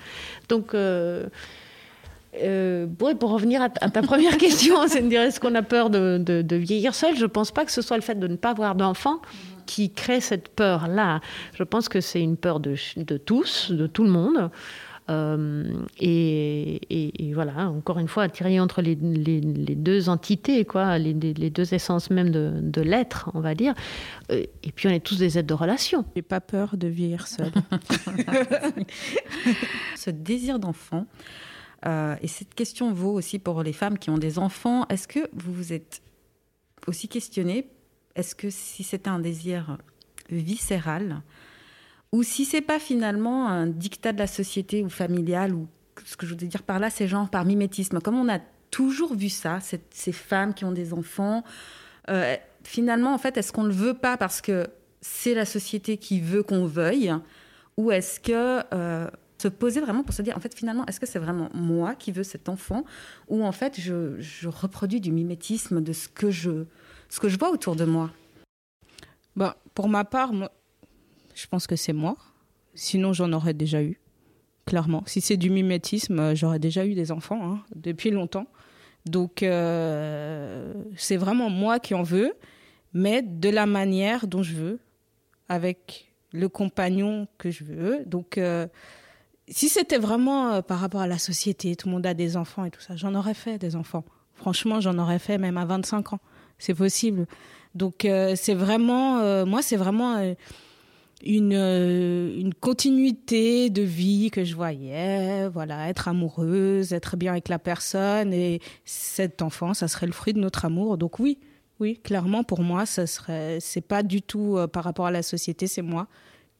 Speaker 4: Donc... euh, euh, pour revenir à, ta- première question, c'est de dire est-ce qu'on a peur de, de- vieillir seul? Je ne pense pas que ce soit le fait de ne pas avoir d'enfant qui crée cette peur-là. Je pense que c'est une peur de, de tous, de tout le monde. Euh, et, et- et voilà, encore une fois, attiré entre les, les- les deux entités, quoi, les, deux essences même de, de l'être, on va dire. Euh, Et puis on est tous des êtres de relation.
Speaker 3: J'ai pas peur de vieillir seule.
Speaker 1: ce désir d'enfant, Euh, et cette question vaut aussi pour les femmes qui ont des enfants. Est-ce que vous vous êtes aussi questionné Est-ce que si c'était un désir viscéral ou si c'est pas finalement un dictat de la société ou familial ou ce que je veux dire par là, c'est genre par mimétisme. Comme on a toujours vu ça, ces femmes qui ont des enfants, euh, finalement, en fait, est-ce qu'on ne le veut pas parce que c'est la société qui veut qu'on veuille Ou est-ce que euh, se poser vraiment pour se dire, en fait, finalement, est-ce que c'est vraiment moi qui veux cet enfant Ou en fait, je, reproduis du mimétisme de ce que je, ce que je vois autour de moi?
Speaker 3: Bah, Pour ma part, moi, je pense que c'est moi. Sinon, j'en aurais déjà eu, clairement. Si c'est du mimétisme, euh, j'aurais déjà eu des enfants hein, depuis longtemps. Donc, euh, c'est vraiment moi qui en veux, mais de la manière dont je veux, avec le compagnon que je veux. Donc, euh, si c'était vraiment par rapport à la société, tout le monde a des enfants et tout ça, j'en aurais fait des enfants. Franchement, j'en aurais fait même à 25 ans. C'est possible. Donc, c'est vraiment, moi, c'est vraiment une, euh, une continuité de vie que je voyais, voilà, être amoureuse, être bien avec la personne et cet enfant, ça serait le fruit de notre amour. Donc oui, oui, clairement pour moi, ça serait, c'est pas du tout euh, par rapport à la société, c'est moi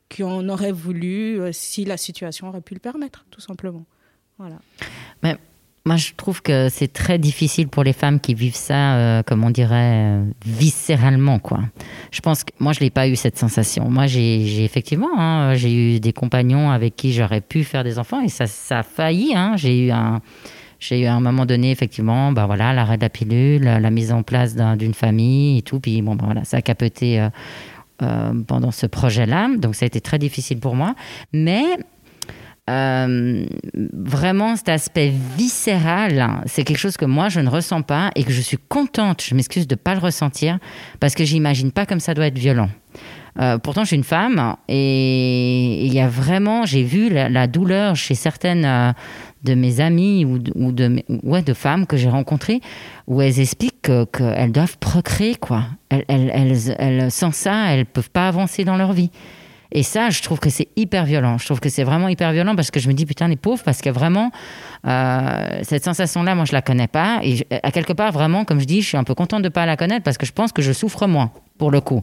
Speaker 3: qui en aurais voulu euh, si la situation aurait pu le permettre, tout simplement. Voilà.
Speaker 2: Mais moi, je trouve que c'est très difficile pour les femmes qui vivent ça, euh, comme on dirait, euh, viscéralement. Je pense que moi, je n'ai pas eu cette sensation. Moi, j'ai effectivement, hein, j'ai eu des compagnons avec qui j'aurais pu faire des enfants et ça, ça a failli. Hein. J'ai eu un, j'ai eu à un moment donné, effectivement, bah voilà, l'arrêt de la pilule, la, mise en place d'une famille et tout. Puis bon, bah voilà, ça a capoté euh, euh, pendant ce projet-là. Donc ça a été très difficile pour moi. Mais euh, vraiment cet aspect viscéral, c'est quelque chose que moi je ne ressens pas et que je suis contente, je m'excuse de ne pas le ressentir parce que j'imagine pas comme ça doit être violent. Euh, pourtant, je suis une femme et il y a vraiment, j'ai vu la, douleur chez certaines euh, de mes amies ou de, ou de, ouais, de femmes que j'ai rencontrées où elles expliquent qu'elles doivent procréer, quoi. Elles, elles, elles, elles, sans ça, elles peuvent pas avancer dans leur vie. Et ça, je trouve que c'est hyper violent. Je trouve que c'est vraiment hyper violent parce que je me dis, putain, les pauvres, parce que vraiment, euh, cette sensation-là, moi, je la connais pas. Et à quelque part, vraiment, comme je dis, je suis un peu contente de pas la connaître parce que je pense que je souffre moins, pour le coup.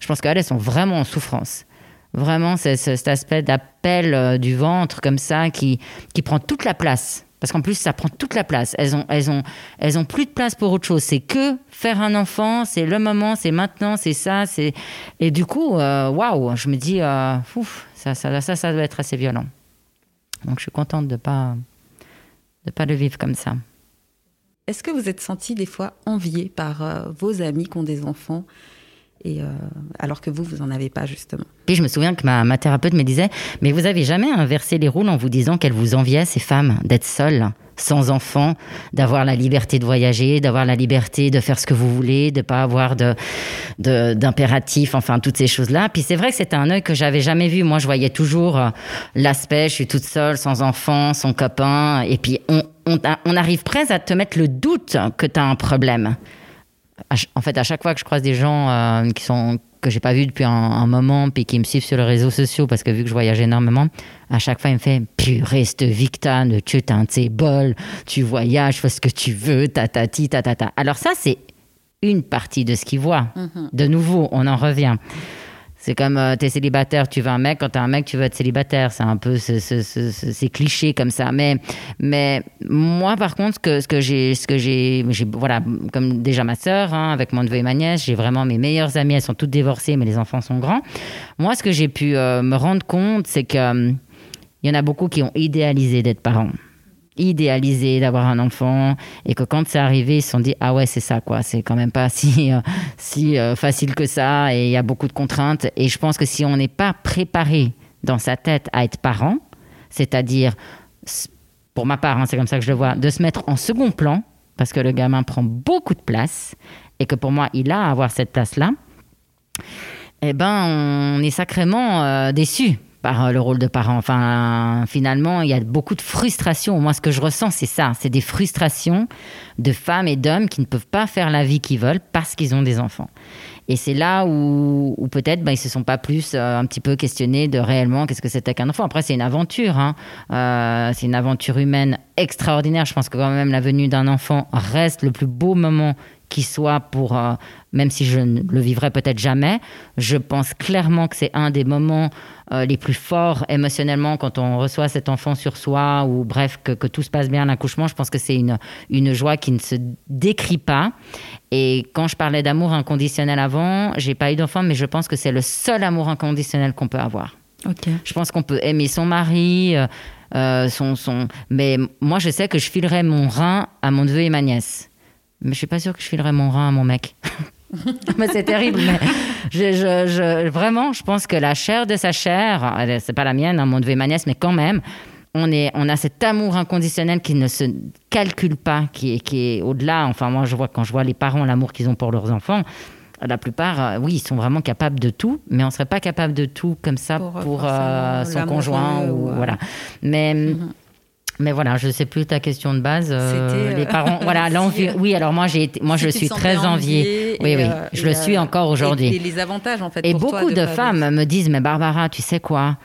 Speaker 2: Je pense qu'elles, elles sont vraiment en souffrance. Vraiment, c'est cet aspect d'appel euh, du ventre comme ça qui, qui prend toute la place parce qu'en plus ça prend toute la place. Elles ont, elles ont, elles ont plus de place pour autre chose. C'est que faire un enfant, c'est le moment, c'est maintenant, c'est ça, et du coup, euh, waouh, je me dis, euh, ça, ça, ça, ça doit être assez violent. Donc je suis contente de pas, de pas le vivre comme ça.
Speaker 1: Est-ce que vous êtes senti des fois envié par euh, vos amis qui ont des enfants? Euh, alors que vous, vous n'en avez pas justement.
Speaker 2: Puis je me souviens que ma, thérapeute me disait, mais vous avez jamais inversé les rôles en vous disant qu'elle vous enviait, ces femmes, d'être seules, sans enfants, d'avoir la liberté de voyager, d'avoir la liberté de faire ce que vous voulez, de pas avoir d'impératif, enfin toutes ces choses-là. Puis c'est vrai que c'était un œil que j'avais jamais vu. Moi, je voyais toujours euh, l'aspect, je suis toute seule, sans enfant, sans copain, et puis on, on, on arrive presque à te mettre le doute que tu as un problème en fait, à chaque fois que je croise des gens euh, qui sont que j'ai pas vu depuis un, moment, puis qui me suivent sur les réseaux sociaux, parce que vu que je voyage énormément, à chaque fois, il me fait Purée, cette Victa, tu es un de bols, tu voyages, fais ce que tu veux, ta ta ta ta ta. Alors, ça, c'est une partie de ce qu'il voit. Mm-hmm. De nouveau, on en revient. C'est comme euh, tu es célibataire, tu veux un mec, quand tu un mec, tu veux être célibataire. C'est un peu ces clichés comme ça. Mais, mais moi, par contre, ce que, j'ai, ce que j'ai, voilà, comme déjà ma sœur, hein, avec mon neveu et ma nièce, j'ai vraiment mes meilleures amies, elles sont toutes divorcées, mais les enfants sont grands. Moi, ce que j'ai pu euh, me rendre compte, c'est qu'il il y en a beaucoup qui ont idéalisé d'être parents idéalisé d'avoir un enfant et que quand c'est arrivé ils se sont dit ah ouais c'est ça quoi. C'est quand même pas si euh, si euh, facile que ça et il y a beaucoup de contraintes. Et je pense que si on n'est pas préparé dans sa tête à être parent c'est-à-dire pour ma part hein, c'est comme ça que je le vois de se mettre en second plan parce que le gamin prend beaucoup de place et que pour moi il a à avoir cette place là eh ben on est sacrément euh, déçu par le rôle de parent. Enfin, finalement, il y a beaucoup de frustration. Moi, ce que je ressens, c'est ça. C'est des frustrations de femmes et d'hommes qui ne peuvent pas faire la vie qu'ils veulent parce qu'ils ont des enfants. Et c'est là où, peut-être ben, ils se sont pas plus euh, un petit peu questionnés de réellement qu'est-ce que c'était qu'un enfant. Après, c'est une aventure. Hein. Euh, c'est une aventure humaine extraordinaire. Je pense que quand même la venue d'un enfant reste le plus beau moment qui soit pour, euh, même si je ne le vivrai peut-être jamais, je pense clairement que c'est un des moments euh, les plus forts émotionnellement quand on reçoit cet enfant sur soi ou bref, que, que tout se passe bien à l'accouchement. Je pense que c'est une, une joie qui ne se décrit pas. Et quand je parlais d'amour inconditionnel avant, j'ai pas eu d'enfant, mais je pense que c'est le seul amour inconditionnel qu'on peut avoir. Je pense qu'on peut aimer son mari, euh, son, son... mais moi je sais que je filerai mon rein à mon neveu et ma nièce mais je suis pas sûre que je filerais mon rein à mon mec. mais c'est terrible. Mais je, je, vraiment, je pense que la chair de sa chair, c'est pas la mienne, hein, mon neveu ma nièce, mais quand même, on, est, on a cet amour inconditionnel qui ne se calcule pas, qui est, qui est au-delà. Enfin, moi, je vois quand je vois les parents, l'amour qu'ils ont pour leurs enfants, la plupart, euh, oui, ils sont vraiment capables de tout, mais on ne serait pas capable de tout comme ça pour, euh, son conjoint. Ou, voilà. Mais. Mhm. Mais voilà, je ne sais plus ta question de base. Euh, les euh, parents, voilà, l'envie. Oui, alors moi, j'ai, moi, je suis très enviée. Oui, oui, euh, je le suis encore aujourd'hui.
Speaker 1: Et, les avantages, en fait.
Speaker 2: Et beaucoup de, femmes me disent, mais Barbara, tu sais quoi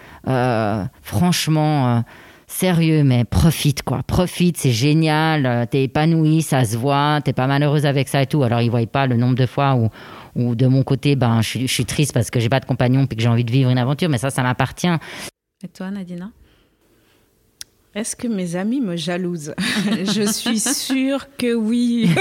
Speaker 2: Franchement. Sérieux, mais profite quoi, profite, c'est génial, t'es épanouie, ça se voit, t'es pas malheureuse avec ça et tout. Alors ils voient pas le nombre de fois où, où de mon côté, ben je, je suis triste parce que j'ai pas de compagnon puis que j'ai envie de vivre une aventure, mais ça, ça m'appartient.
Speaker 1: Et toi, Nadina?
Speaker 3: Est-ce que mes amis me jalousent Je suis sûre que oui.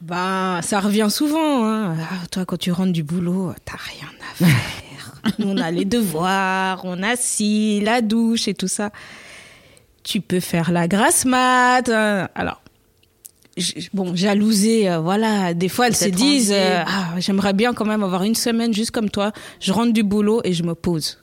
Speaker 3: bah, ça revient souvent. Hein. Ah, toi, quand tu rentres du boulot, t'as rien à faire. on a les devoirs, on a si, la douche et tout ça. Tu peux faire la grasse mat. Hein. Alors, bon, jalousée, euh, voilà. Des fois, elles se disent, euh, ah, j'aimerais bien quand même avoir une semaine juste comme toi. Je rentre du boulot et je me pose.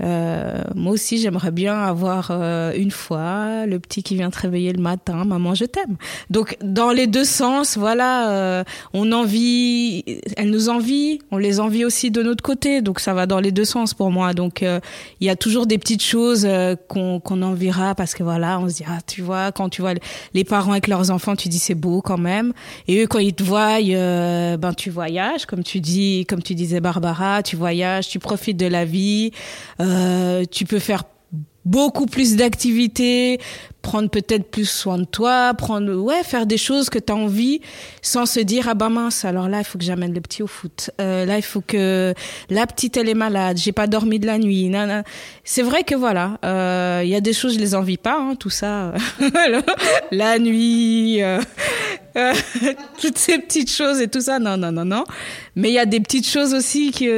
Speaker 3: Euh, moi aussi, j'aimerais bien avoir euh, une fois le petit qui vient te réveiller le matin, maman, je t'aime. Donc, dans les deux sens, voilà, euh, on envie, elle nous envie, on les envie aussi de notre côté. Donc, ça va dans les deux sens pour moi. Donc, il y a toujours des petites choses qu'on qu'on enviera parce que voilà, on se dit, ah, tu vois, quand tu vois les parents avec leurs enfants, tu dis c'est beau quand même. Et eux, quand ils te voient, ben, tu voyages, comme tu dis, comme tu disais Barbara, tu voyages, tu profites de la vie. Euh, tu peux faire beaucoup plus d'activités, prendre peut-être plus soin de toi, prendre ouais, faire des choses que tu as envie sans se dire ah bah mince, alors là il faut que j'amène le petit au foot. Euh, là il faut que la petite elle est malade, j'ai pas dormi de la nuit. C'est vrai que voilà, il euh, y a des choses je les envie pas hein, tout ça. la nuit euh, toutes ces petites choses et tout ça non non non non. Mais il y a des petites choses aussi qui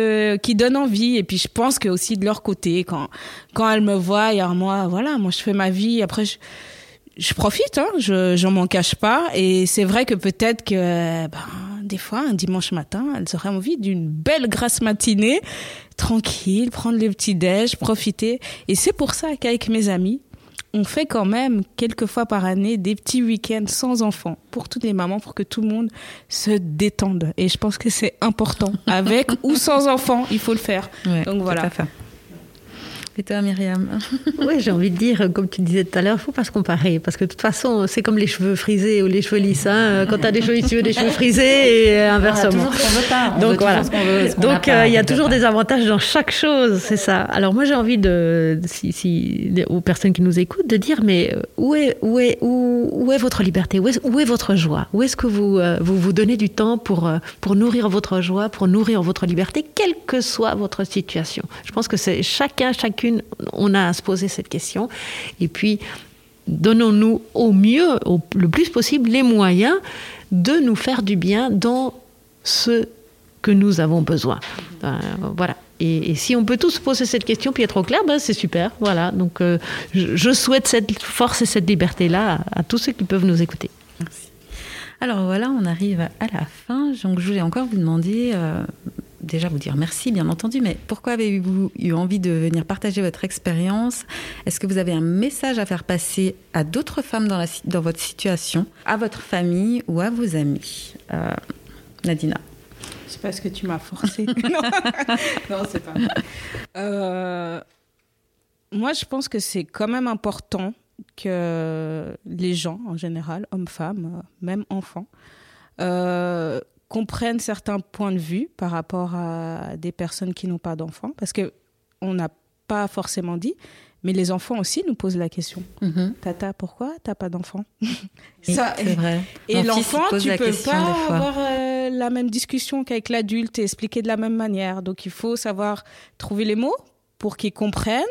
Speaker 3: qui donnent envie et puis je pense que aussi de leur côté quand quand elles me voient, y a moi voilà, moi je fais ma vie après je je profite, hein, je j'en m'en cache pas. Et c'est vrai que peut-être que ben, des fois, un dimanche matin, elles auraient envie d'une belle grasse matinée, tranquille, prendre les petits déj, profiter. Et c'est pour ça qu'avec mes amis, on fait quand même quelques fois par année des petits week-ends sans enfants pour toutes les mamans, pour que tout le monde se détende. Et je pense que c'est important, avec ou sans enfants, il faut le faire. Donc voilà.
Speaker 1: Et toi, Myriam
Speaker 4: Oui, j'ai envie de dire, comme tu disais tout à l'heure, il ne faut pas se comparer. Parce que de toute façon, c'est comme les cheveux frisés ou les cheveux lisses. Hein. Quand tu as des cheveux tu veux des cheveux frisés et inversement. Donc voilà. Donc il y a toujours des avantages dans chaque chose, c'est ça. Alors moi, j'ai envie de, si, si, aux personnes qui nous écoutent, de dire, mais euh, où est, où est, où, où est votre liberté? Où est, votre joie? Où est-ce que vous, euh, vous donnez du temps pour, euh, pour nourrir votre joie, pour nourrir votre liberté, quelle que soit votre situation? Je pense que c'est chacun, chacune on a à se poser cette question. Et puis, donnons-nous au mieux, le plus possible, les moyens de nous faire du bien dans ce que nous avons besoin. Euh, voilà. Et, si on peut tous poser cette question puis être au clair, ben c'est super. Voilà. Donc, euh, je, souhaite cette force et cette liberté-là à, tous ceux qui peuvent nous écouter.
Speaker 1: Merci. Alors voilà, on arrive à la fin. Donc, je voulais encore vous demander, euh, déjà vous dire merci, bien entendu, mais pourquoi avez-vous eu envie de venir partager votre expérience? Est-ce que vous avez un message à faire passer à d'autres femmes dans, votre situation, à votre famille ou à vos amis? Euh, Nadina
Speaker 3: C'est parce que tu m'as forcé. non, c'est pas. Euh, moi, je pense que c'est quand même important que les gens, en général, hommes, femmes, même enfants, euh, comprennent certains points de vue par rapport à des personnes qui n'ont pas d'enfants. Parce que on n'a pas forcément dit, mais les enfants aussi nous posent la question.
Speaker 1: Mhm.
Speaker 3: Tata, pourquoi t'as pas d'enfant
Speaker 1: Ça, c'est vrai.
Speaker 3: Et l'enfant, tu
Speaker 1: la
Speaker 3: peux pas avoir euh, la même discussion qu'avec l'adulte et expliquer de la même manière. Donc il faut savoir trouver les mots pour qu'ils comprennent.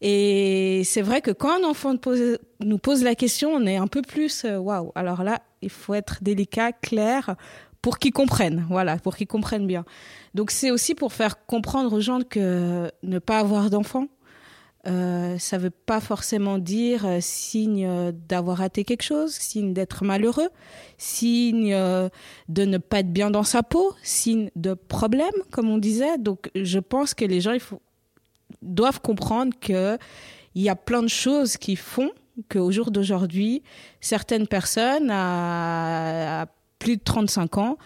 Speaker 3: Et c'est vrai que quand un enfant nous pose, nous pose la question, on est un peu plus euh, waouh. Alors là, il faut être délicat, clair pour qu'ils comprennent. Voilà, pour qu'ils comprennent bien. Donc c'est aussi pour faire comprendre aux gens que ne pas avoir d'enfant, euh, ça veut pas forcément dire euh, signe euh, d'avoir raté quelque chose, signe d'être malheureux, signe de ne pas être bien dans sa peau, signe de problème, comme on disait. Donc, je pense que les gens doivent comprendre que il y a plein de choses qui font qu'au jour d'aujourd'hui, certaines personnes à plus de 35 ans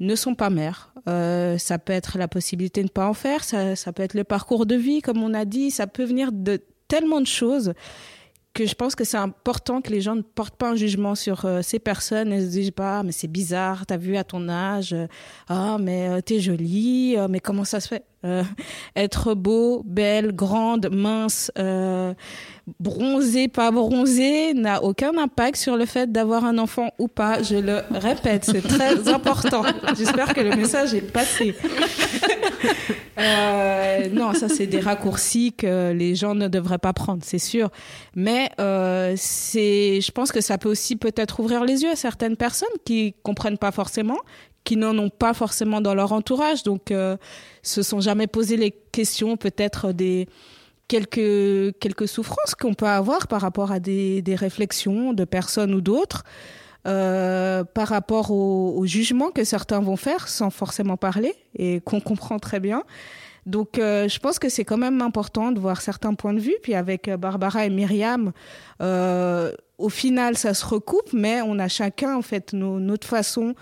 Speaker 3: ne sont pas mères. Euh, ça peut être la possibilité de ne pas en faire, ça, ça peut être le parcours de vie, comme on a dit, ça peut venir de tellement de choses que je pense que c'est important que les gens ne portent pas un jugement sur euh, ces personnes et se disent pas, Ah, mais c'est bizarre, t'as vu à ton âge, euh, ah, mais euh, t'es jolie, mais comment ça se fait? Être beau, belle, grande, mince, bronzé, pas bronzé, n'a aucun impact sur le fait d'avoir un enfant ou pas. Je le répète, c'est très important. J'espère que le message est passé. Euh, non, ça c'est des raccourcis que les gens ne devraient pas prendre, c'est sûr. Mais euh, c'est, je pense que ça peut aussi peut-être ouvrir les yeux à certaines personnes qui comprennent pas forcément, qui n'en ont pas forcément dans leur entourage, donc euh, se sont jamais posé les questions, peut-être des quelques quelques souffrances qu'on peut avoir par rapport à des, des réflexions de personnes ou d'autres. Euh, par rapport au, au jugement que certains vont faire sans forcément parler et qu'on comprend très bien. Donc, euh, je pense que c'est quand même important de voir certains points de vue. Puis avec euh, Barbara et Myriam, au final, ça se recoupe, mais on a chacun en fait notre façon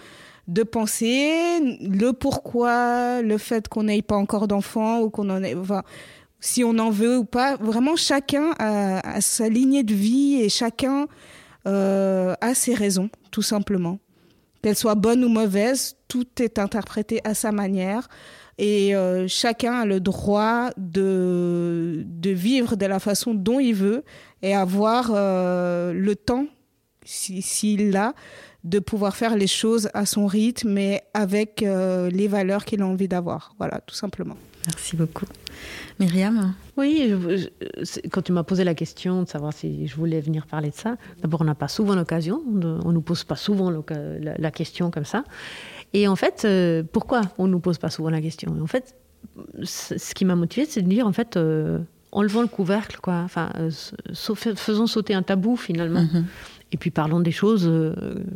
Speaker 3: de penser, le pourquoi, le fait qu'on n'ait pas encore d'enfants ou qu'on en ait, si on en veut ou pas. Vraiment, chacun a, sa lignée de vie et chacun euh, a ses raisons, tout simplement. Qu'elles soient bonnes ou mauvaises, tout est interprété à sa manière. Et euh, chacun a le droit de, de vivre de la façon dont il veut et avoir euh, le temps, s'il si, l'a, de pouvoir faire les choses à son rythme et avec les valeurs qu'il a envie d'avoir. Voilà, tout simplement.
Speaker 1: Merci beaucoup. Myriam
Speaker 4: Oui, je, je, quand tu m'as posé la question de savoir si je voulais venir parler de ça, d'abord, on n'a pas souvent l'occasion, on ne nous pose pas souvent la, la, question comme ça. Et en fait, euh, pourquoi on ne nous pose pas souvent la question? En fait, ce qui m'a motivée, c'est de dire, en fait, euh, enlevons le couvercle, quoi. Enfin, euh, faisons sauter un tabou, finalement. Mm -hmm. Et puis parlons des choses, euh,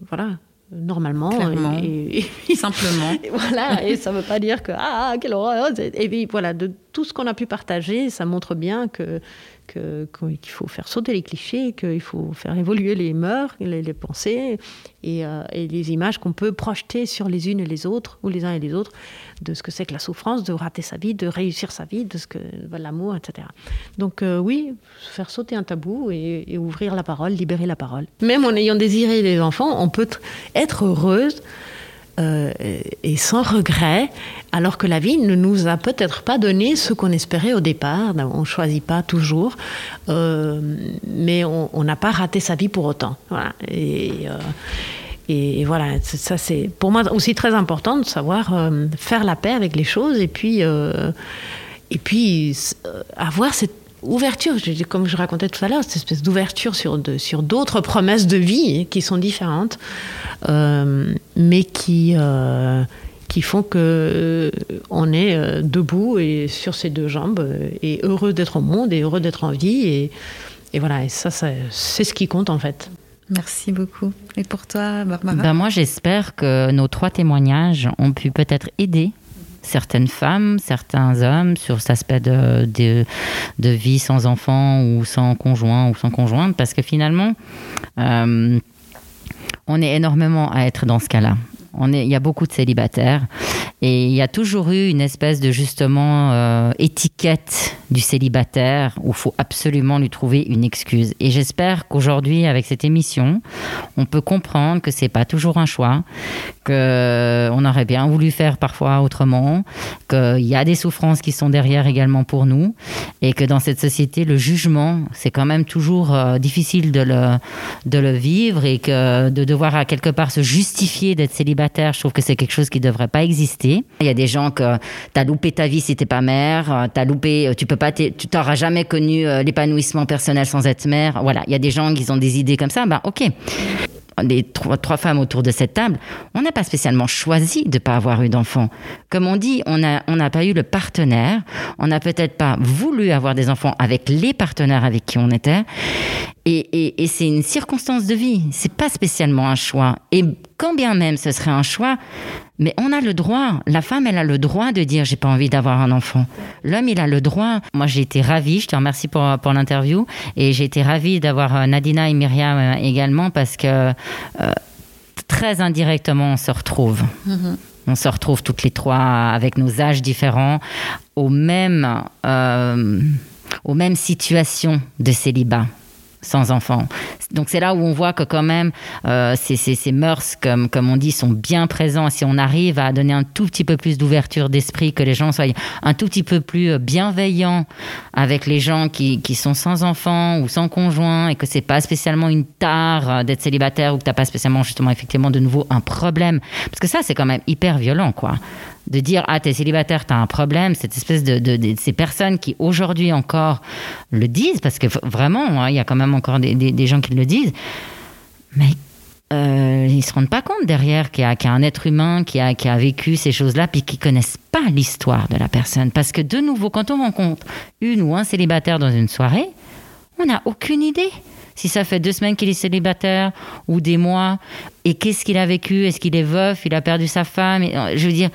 Speaker 4: voilà, normalement
Speaker 1: Clairement.
Speaker 4: et, et,
Speaker 1: simplement
Speaker 4: et voilà et ça veut pas dire que ah quelle horreur et puis voilà de tout ce qu'on a pu partager ça montre bien que qu'il qu faut faire sauter les clichés qu'il faut faire évoluer les mœurs les, les pensées et, euh, et, les images qu'on peut projeter sur les unes et les autres ou les uns et les autres de ce que c'est que la souffrance de rater sa vie de réussir sa vie de ce que l'amour etc donc euh, oui faire sauter un tabou et, et, ouvrir la parole libérer la parole. Même en ayant désiré les enfants on peut être heureuse euh, et sans regret, alors que la vie ne nous a peut-être pas donné ce qu'on espérait au départ. On ne choisit pas toujours, euh, mais on n'a pas raté sa vie pour autant. Voilà. Et, euh, et, voilà, ça c'est pour moi aussi très important de savoir faire la paix avec les choses et puis, et puis avoir cette ouverture, comme je racontais tout à l'heure, cette espèce d'ouverture sur, de, sur d'autres promesses de vie qui sont différentes, euh, mais qui, euh, qui font que euh, on est debout et sur ses deux jambes et heureux d'être au monde et heureux d'être en vie. Et, et voilà, et ça, ça c'est ce qui compte en fait.
Speaker 1: Merci beaucoup. Et pour toi, Barbara?
Speaker 2: Ben Moi, j'espère que nos trois témoignages ont pu peut-être aider certaines femmes, certains hommes sur cet aspect de, de, vie sans enfant ou sans conjoint ou sans conjointe, parce que finalement, euh, on est énormément à être dans ce cas-là. Il y a beaucoup de célibataires Et il y a toujours eu une espèce de justement euh, étiquette du célibataire où il faut absolument lui trouver une excuse. Et j'espère qu'aujourd'hui, avec cette émission, on peut comprendre que c'est pas toujours un choix, que on aurait bien voulu faire parfois autrement, qu'il y a des souffrances qui sont derrière également pour nous, et que dans cette société, le jugement, c'est quand même toujours euh, difficile de le, de le vivre et que de devoir à quelque part se justifier d'être célibataire, je trouve que c'est quelque chose qui devrait pas exister. Il y a des gens que tu as loupé ta vie si t'es pas mère, euh, t'as loupé, euh, tu peux pas, tu jamais connu l'épanouissement personnel sans être mère. Voilà, il y a des gens qui ont des idées comme ça, ben ok les trois, trois, femmes autour de cette table, on n'a pas spécialement choisi de ne pas avoir eu d'enfants. Comme on dit, on n'a pas eu le partenaire, on n'a peut-être pas voulu avoir des enfants avec les partenaires avec qui on était. Et, c'est une circonstance de vie, c'est pas spécialement un choix. Et quand bien même ce serait un choix, mais on a le droit, la femme, elle a le droit de dire j'ai pas envie d'avoir un enfant. L'homme, il a le droit. Moi, j'ai été ravie, je te remercie pour, pour l'interview, et j'ai été ravie d'avoir euh, Nadina et Myriam euh, également parce que euh, très indirectement, on se retrouve. Mm-hmm. On se retrouve toutes les trois avec nos âges différents, aux mêmes, euh, aux mêmes situations de célibat sans enfants. Donc c'est là où on voit que quand même euh, ces, ces, mœurs, comme, comme on dit, sont bien présents. Si on arrive à donner un tout petit peu plus d'ouverture d'esprit, que les gens soient un tout petit peu plus bienveillants avec les gens qui, qui sont sans enfants ou sans conjoint et que c'est pas spécialement une tare euh, d'être célibataire ou que t'as pas spécialement justement effectivement de nouveau un problème. Parce que ça c'est quand même hyper violent quoi de dire ah t'es célibataire t'as un problème. Cette espèce de, ces personnes qui aujourd'hui encore le disent parce que vraiment hein, il y a quand même encore des, gens qui le disent. Mais euh, ils se rendent pas compte derrière qu'il y, a un être humain qui a, qui a vécu ces choses-là puis qui connaissent pas l'histoire de la personne. Parce que de nouveau quand on rencontre une ou un célibataire dans une soirée on n'a aucune idée. Si ça fait deux semaines qu'il est célibataire ou des mois, et qu'est-ce qu'il a vécu? Est-ce qu'il est veuf? Il a perdu sa femme? Et, Je veux dire,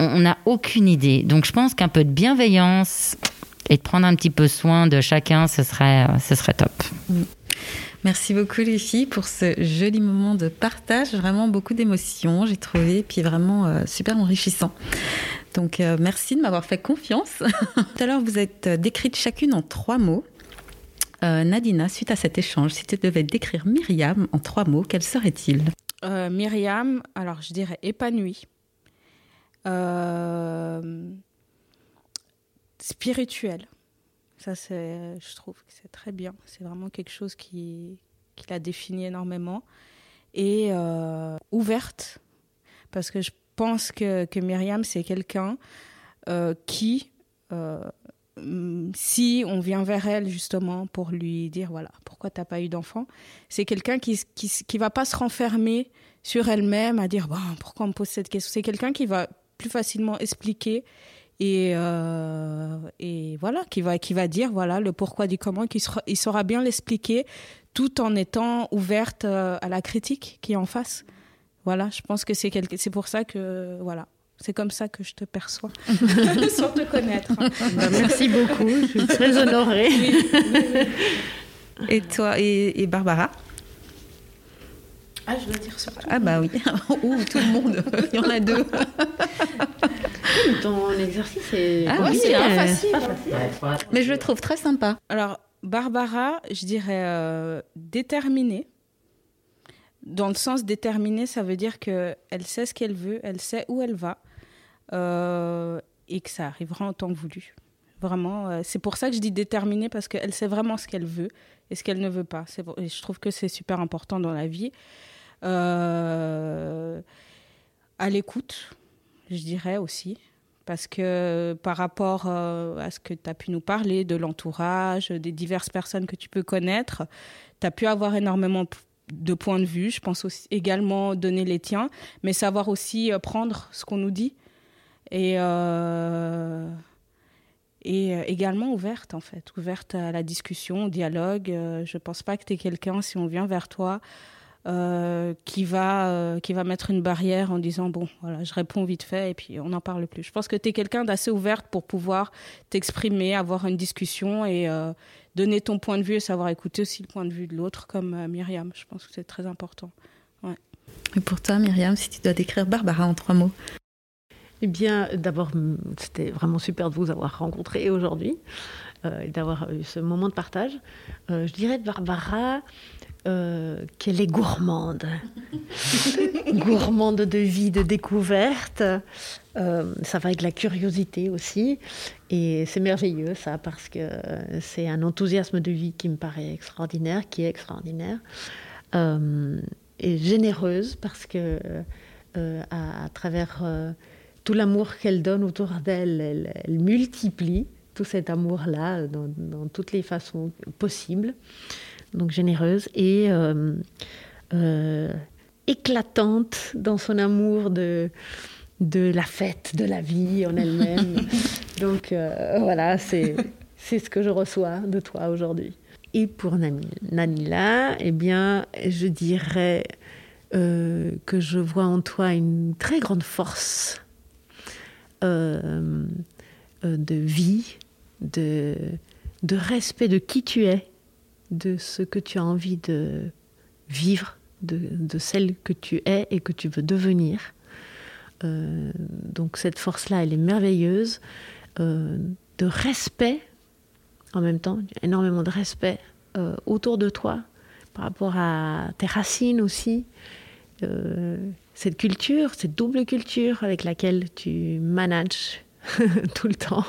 Speaker 2: on n'a aucune idée. Donc je pense qu'un peu de bienveillance et de prendre un petit peu soin de chacun, ce serait, ce serait top.
Speaker 1: Merci beaucoup les filles pour ce joli moment de partage, vraiment beaucoup d'émotions, j'ai trouvé, puis vraiment euh, super enrichissant. Donc euh, merci de m'avoir fait confiance. Tout à l'heure, vous êtes décrites chacune en trois mots. Euh, Nadina, suite à cet échange, si tu devais décrire Myriam en trois mots, quel serait-il
Speaker 3: euh, Myriam, alors je dirais épanouie, euh, spirituelle. Ça, je trouve que c'est très bien. C'est vraiment quelque chose qui, qui la définit énormément. Et euh, ouverte, parce que je pense que, que Myriam, c'est quelqu'un euh, qui si on vient vers elle justement pour lui dire voilà pourquoi t'as pas eu d'enfant, c'est quelqu'un qui, qui qui va pas se renfermer sur elle-même à dire bon pourquoi on me pose cette question. C'est quelqu'un qui va plus facilement expliquer et euh, et voilà qui va qui va dire voilà le pourquoi du comment qui sera, il saura bien l'expliquer tout en étant ouverte euh, à la critique qui est en face. Voilà, je pense que c'est quelque c'est pour ça que voilà c'est comme ça que je te perçois, sans te connaître.
Speaker 4: Bah, merci beaucoup, je suis très honorée. Oui, oui,
Speaker 1: oui. Et toi, et, et, Barbara?
Speaker 3: Ah, je dois dire ça.
Speaker 1: Ah bah oui, Ouh, tout le monde, il y en a deux.
Speaker 4: Ton exercice est
Speaker 1: ah, oui, c'est hein, facile. facile. Mais je le trouve très sympa.
Speaker 3: Alors, Barbara, je dirais euh, déterminée dans le sens déterminée, ça veut dire qu'elle sait ce qu'elle veut, elle sait où elle va euh, et que ça arrivera en temps voulu. Vraiment, euh, c'est pour ça que je dis déterminée parce qu'elle sait vraiment ce qu'elle veut et ce qu'elle ne veut pas. Et je trouve que c'est super important dans la vie. Euh, à l'écoute, je dirais aussi. Parce que par rapport euh, à ce que tu as pu nous parler, de l'entourage, des diverses personnes que tu peux connaître, tu as pu avoir énormément de points de vue. Je pense aussi également donner les tiens, mais savoir aussi euh, prendre ce qu'on nous dit et euh, et euh, également ouverte en fait, ouverte à la discussion, au dialogue. Euh, je pense pas que tu es quelqu'un si on vient vers toi euh, qui va euh, qui va mettre une barrière en disant bon voilà je réponds vite fait et puis on n'en parle plus. Je pense que tu es quelqu'un d'assez ouverte pour pouvoir t'exprimer, avoir une discussion et donner ton point de vue et savoir écouter aussi le point de vue de l'autre comme Myriam. Je pense que c'est très important. Ouais.
Speaker 1: Et pour toi Myriam, si tu dois décrire Barbara en trois mots
Speaker 4: Eh bien, d'abord, c'était vraiment super de vous avoir rencontré aujourd'hui euh, et d'avoir eu ce moment de partage. Euh, je dirais de Barbara euh, qu'elle est gourmande. gourmande de vie, de découverte. ça va avec la curiosité aussi. Et c'est merveilleux, ça, parce que c'est un enthousiasme de vie qui me paraît extraordinaire, qui est extraordinaire. et généreuse, parce que à, travers tout l'amour qu'elle donne autour d'elle, elle, multiplie tout cet amour-là dans, toutes les façons possibles. Donc généreuse et euh, euh, éclatante dans son amour de, de la fête, de la vie en elle-même. Donc euh, voilà, c'est ce que je reçois de toi aujourd'hui. Et pour Nanila, eh bien, je dirais que je vois en toi une très grande force euh, euh, de vie, de, respect de qui tu es, de ce que tu as envie de vivre, de, de celle que tu es et que tu veux devenir. Euh, donc cette force-là, elle est merveilleuse, de respect en même temps, énormément de respect autour de toi, par rapport à tes racines aussi, cette culture, cette double culture avec laquelle tu manages tout le temps.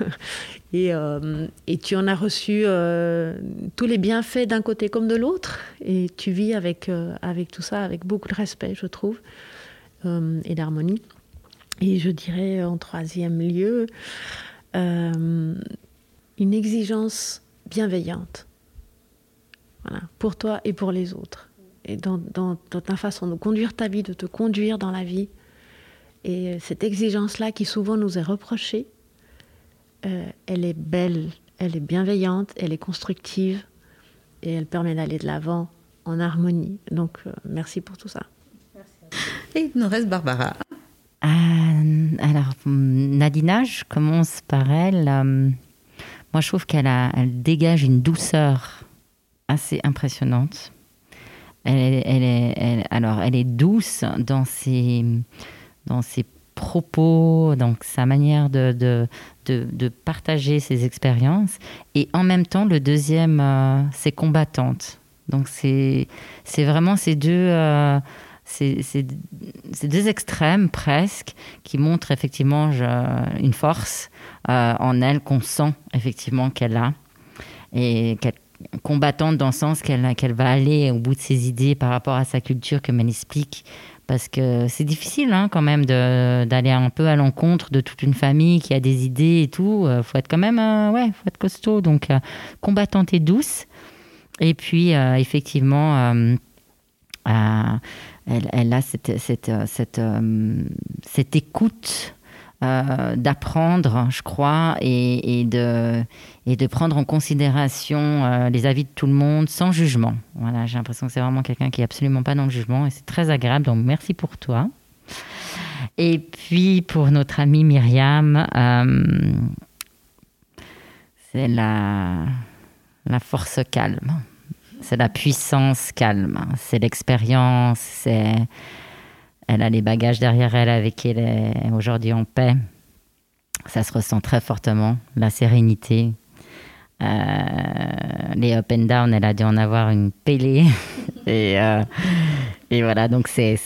Speaker 4: et, euh, et, tu en as reçu euh, tous les bienfaits d'un côté comme de l'autre. Et tu vis avec, euh, tout ça, avec beaucoup de respect, je trouve, et d'harmonie. Et je dirais en troisième lieu, une exigence bienveillante. Pour toi et pour les autres et dans, ta façon de conduire ta vie, de te conduire dans la vie. Et cette exigence-là qui souvent nous est reprochée, euh, elle est belle, elle est bienveillante, elle est constructive et elle permet d'aller de l'avant en harmonie. Donc euh, merci pour tout ça.
Speaker 1: Et il nous reste Barbara.
Speaker 2: Euh, alors, Nadina, je commence par elle. moi, je trouve qu'elle elle dégage une douceur assez impressionnante. Elle, est, alors, elle est douce dans ses, dans ses propos, donc sa manière de, de, de, partager ses expériences. Et en même temps, le deuxième, euh, c'est combattante. Donc c'est vraiment ces deux, euh, ces, deux extrêmes presque qui montrent effectivement une force euh, en elle qu'on sent effectivement qu'elle a et qu'elle combattante dans le sens qu'elle va aller au bout de ses idées par rapport à sa culture, comme elle explique. Parce que c'est difficile hein, quand même d'aller un peu à l'encontre de toute une famille qui a des idées et tout. Euh, faut être quand même, euh, ouais, faut être costaud. Donc, euh, combattante et douce. Et puis, effectivement, elle, elle, a cette, cette, cette, cette écoute euh, d'apprendre, je crois, et, de, prendre en considération euh, les avis de tout le monde sans jugement. Voilà, j'ai l'impression que c'est vraiment quelqu'un qui est absolument pas dans le jugement et c'est très agréable. Donc merci pour toi. Et puis pour notre amie Myriam, euh, c'est la, la force calme, c'est la puissance calme, c'est l'expérience, c'est elle a les bagages derrière elle avec elle est aujourd'hui en paix. Ça se ressent très fortement, la sérénité. Euh, les up and down, elle a dû en avoir une pélée. et, euh, et voilà, donc c'est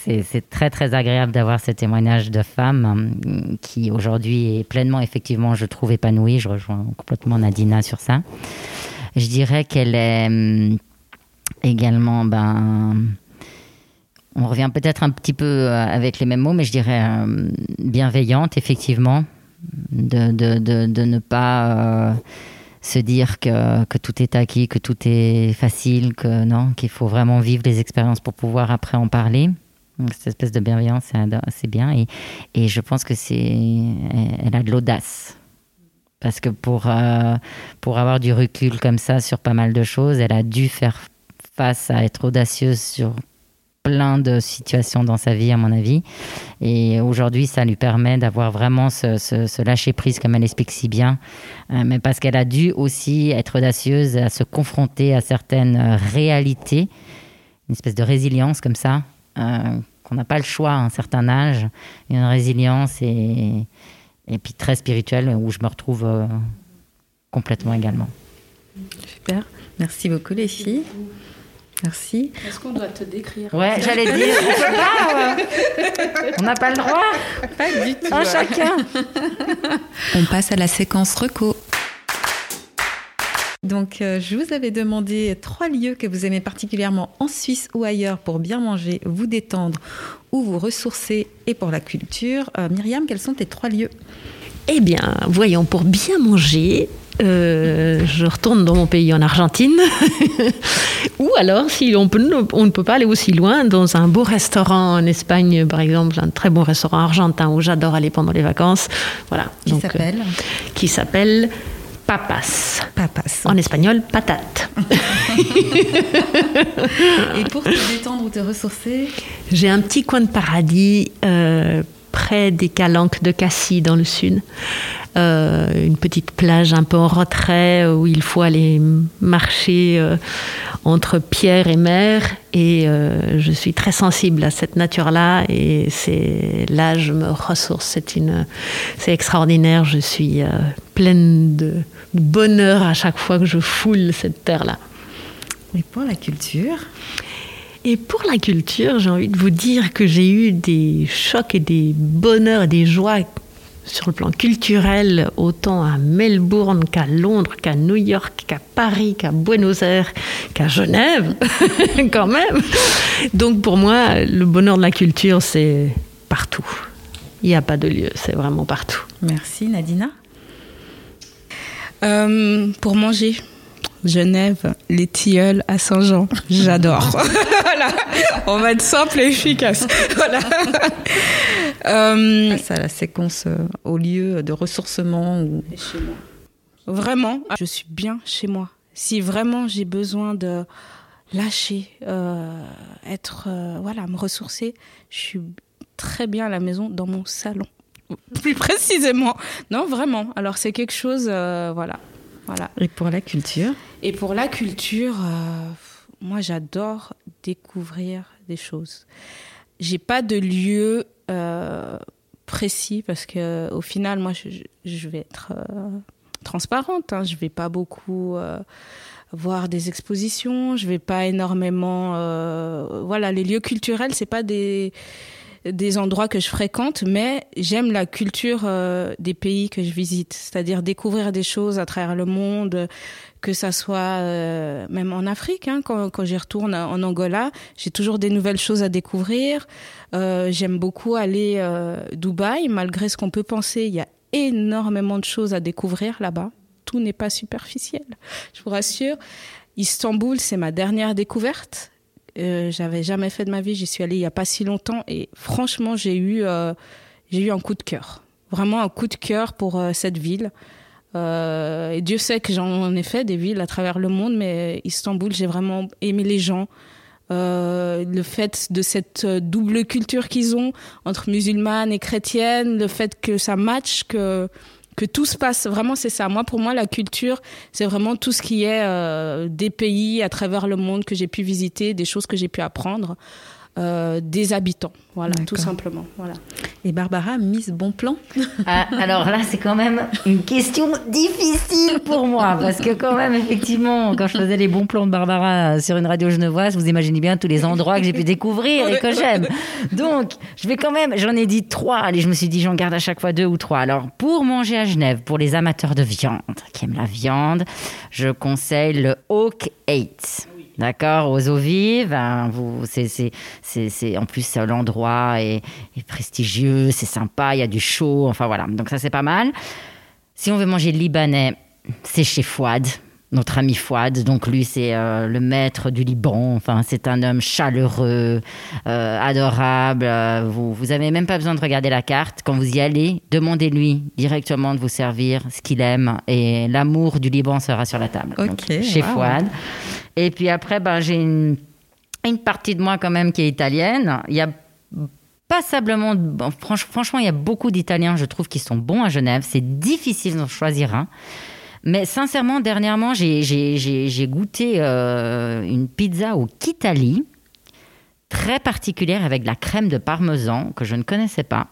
Speaker 2: très très agréable d'avoir ce témoignage de femme hein, qui aujourd'hui est pleinement, effectivement, je trouve épanouie. Je rejoins complètement Nadina sur ça. Je dirais qu'elle est également ben, on revient peut-être un petit peu euh, avec les mêmes mots, mais je dirais euh, bienveillante, effectivement, de, de, ne pas euh, se dire que, que, tout est acquis, que tout est facile, que non, qu'il faut vraiment vivre les expériences pour pouvoir après en parler. cette espèce de bienveillance, c'est bien. Et, et, je pense que c'est, elle a de l'audace. Parce que pour, pour avoir du recul comme ça sur pas mal de choses, elle a dû faire face à être audacieuse sur plein de situations dans sa vie, à mon avis. Et aujourd'hui, ça lui permet d'avoir vraiment ce, lâcher-prise, comme elle explique si bien, euh, mais parce qu'elle a dû aussi être audacieuse à se confronter à certaines réalités, une espèce de résilience comme ça, euh, qu'on n'a pas le choix à un certain âge, une résilience et, et puis très spirituelle où je me retrouve euh, complètement également.
Speaker 1: Super. Merci beaucoup les filles. Merci.
Speaker 3: Est-ce qu'on doit te décrire
Speaker 2: Ouais, j'allais dire. On n'a pas le droit.
Speaker 1: Pas du tout.
Speaker 2: Un chacun.
Speaker 1: On passe à la séquence reco. Donc, euh, je vous avais demandé trois lieux que vous aimez particulièrement en Suisse ou ailleurs pour bien manger, vous détendre ou vous ressourcer et pour la culture. Euh, Myriam, quels sont tes trois lieux?
Speaker 4: Eh bien, voyons, pour bien manger, euh, je retourne dans mon pays en Argentine. Ou alors, si on, peut, on ne peut pas aller aussi loin, dans un beau restaurant en Espagne, par exemple, un très bon restaurant argentin où j'adore aller pendant les vacances. Voilà.
Speaker 1: Qui
Speaker 4: Donc, euh,
Speaker 1: s'appelle
Speaker 4: Qui s'appelle Papas.
Speaker 1: Papas.
Speaker 4: En espagnol, patate.
Speaker 1: Et pour te détendre ou te ressourcer?
Speaker 4: J'ai un petit coin de paradis euh, près des calanques de Cassis dans le sud. Euh, une petite plage un peu en retrait où il faut aller marcher euh, entre pierre et mer. Et euh, je suis très sensible à cette nature-là. Et c'est là je me ressource. C'est une, c'est extraordinaire. Je suis pleine de bonheur à chaque fois que je foule cette terre-là.
Speaker 1: Et pour la culture
Speaker 4: Et pour la culture, j'ai envie de vous dire que j'ai eu des chocs et des bonheurs et des joies sur le plan culturel, autant à Melbourne qu'à Londres, qu'à New York, qu'à Paris, qu'à Buenos Aires, qu'à Genève, quand même. Donc pour moi, le bonheur de la culture, c'est partout. Il n'y a pas de lieu, c'est vraiment partout.
Speaker 1: Merci Nadina.
Speaker 3: Euh, pour manger, Genève, les tilleuls à Saint-Jean. J'adore. voilà. On va être simple et efficace. Voilà. Euh,
Speaker 1: à la séquence euh, au lieu de ressourcement. Ou...
Speaker 3: chez moi. Vraiment, je suis bien chez moi. Si vraiment j'ai besoin de lâcher, euh, être, euh, voilà, me ressourcer, je suis très bien à la maison dans mon salon. Plus précisément. Non, vraiment. Alors c'est quelque chose, euh, voilà. Voilà.
Speaker 1: Et pour la culture
Speaker 3: Et pour la culture, euh, moi j'adore découvrir des choses. J'ai pas de lieu euh, précis parce que au final, moi je, je vais être euh, transparente. Hein. Je vais pas beaucoup voir des expositions. Je vais pas énormément. voilà, les lieux culturels, c'est pas des des endroits que je fréquente, mais j'aime la culture euh, des pays que je visite, c'est-à-dire découvrir des choses à travers le monde, que ça soit euh, même en Afrique. Hein, quand quand j'y retourne en Angola, j'ai toujours des nouvelles choses à découvrir. Euh, j'aime beaucoup aller euh, Dubaï, malgré ce qu'on peut penser, il y a énormément de choses à découvrir là-bas. Tout n'est pas superficiel, je vous rassure. Istanbul, c'est ma dernière découverte. Euh, j'avais jamais fait de ma vie. J'y suis allée il y a pas si longtemps et franchement, j'ai eu, euh, j'ai eu un coup de cœur. Vraiment un coup de cœur pour euh, cette ville. Et Dieu sait que j'en ai fait des villes à travers le monde, mais Istanbul, j'ai vraiment aimé les gens. Le fait de cette double culture qu'ils ont entre musulmanes et chrétiennes, le fait que ça match, que que tout se passe vraiment c'est ça. Moi pour moi la culture c'est vraiment tout ce qui est euh, des pays à travers le monde que j'ai pu visiter des choses que j'ai pu apprendre euh, des habitants voilà tout simplement voilà
Speaker 1: Et Barbara, Miss Bon Plan
Speaker 2: Ah, alors là, c'est quand même une question difficile pour moi. Parce que, quand même, effectivement, quand je faisais les bons plans de Barbara sur une radio genevoise, vous imaginez bien tous les endroits que j'ai pu découvrir et que j'aime. Donc, je vais quand même, j'en ai dit trois. Allez, je me suis dit, j'en garde à chaque fois deux ou trois. Alors, pour manger à Genève, pour les amateurs de viande, qui aiment la viande, je conseille le Hawk 8. D'accord, aux eaux vives, hein, vous, c'est, c'est, c'est, en plus euh, l'endroit est, est prestigieux, c'est sympa, il y a du chaud, enfin voilà, donc ça c'est pas mal. Si on veut manger libanais, c'est chez Fouad, notre ami Fouad. Donc lui c'est euh, le maître du Liban, enfin c'est un homme chaleureux, euh, adorable. euh, vous, vous avez même pas besoin de regarder la carte. Quand vous y allez, demandez-lui directement de vous servir ce qu'il aime et l'amour du Liban sera sur la table.
Speaker 1: Ok,
Speaker 2: Donc, chez
Speaker 1: wow.
Speaker 2: Fouad. Et puis après, ben, j'ai une, une partie de moi quand même qui est italienne. Il y a passablement, bon, franch- franchement, il y a beaucoup d'Italiens, je trouve, qui sont bons à Genève. C'est difficile d'en choisir un. Mais sincèrement, dernièrement, j'ai- goûté euh, une pizza au Kitali. très particulière avec de la crème de parmesan que je ne connaissais pas.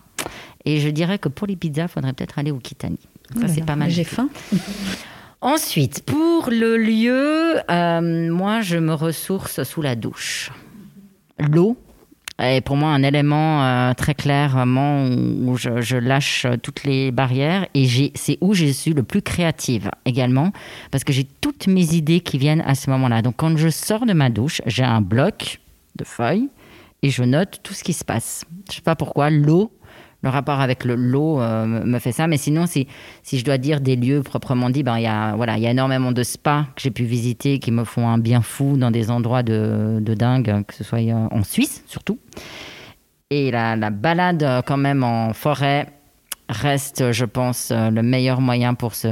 Speaker 2: Et je dirais que pour les pizzas, il faudrait peut-être aller au Kitani. Ça, c'est pas mal.
Speaker 1: J'ai faim.
Speaker 2: Ensuite, pour le lieu, euh, moi, je me ressource sous la douche. L'eau est pour moi un élément euh, très clair, vraiment, où je, je lâche toutes les barrières. Et j'ai- c'est où je suis le plus créative également, parce que j'ai toutes mes idées qui viennent à ce moment-là. Donc, quand je sors de ma douche, j'ai un bloc de feuilles et je note tout ce qui se passe. Je sais pas pourquoi, l'eau, le rapport avec le- l'eau euh, me fait ça. Mais sinon, si, si je dois dire des lieux proprement dit, ben, il y, a, voilà, il y a énormément de spas que j'ai pu visiter qui me font un bien fou dans des endroits de, de dingue, que ce soit euh, en Suisse surtout. Et la, la balade euh, quand même en forêt reste, je pense, le meilleur moyen pour se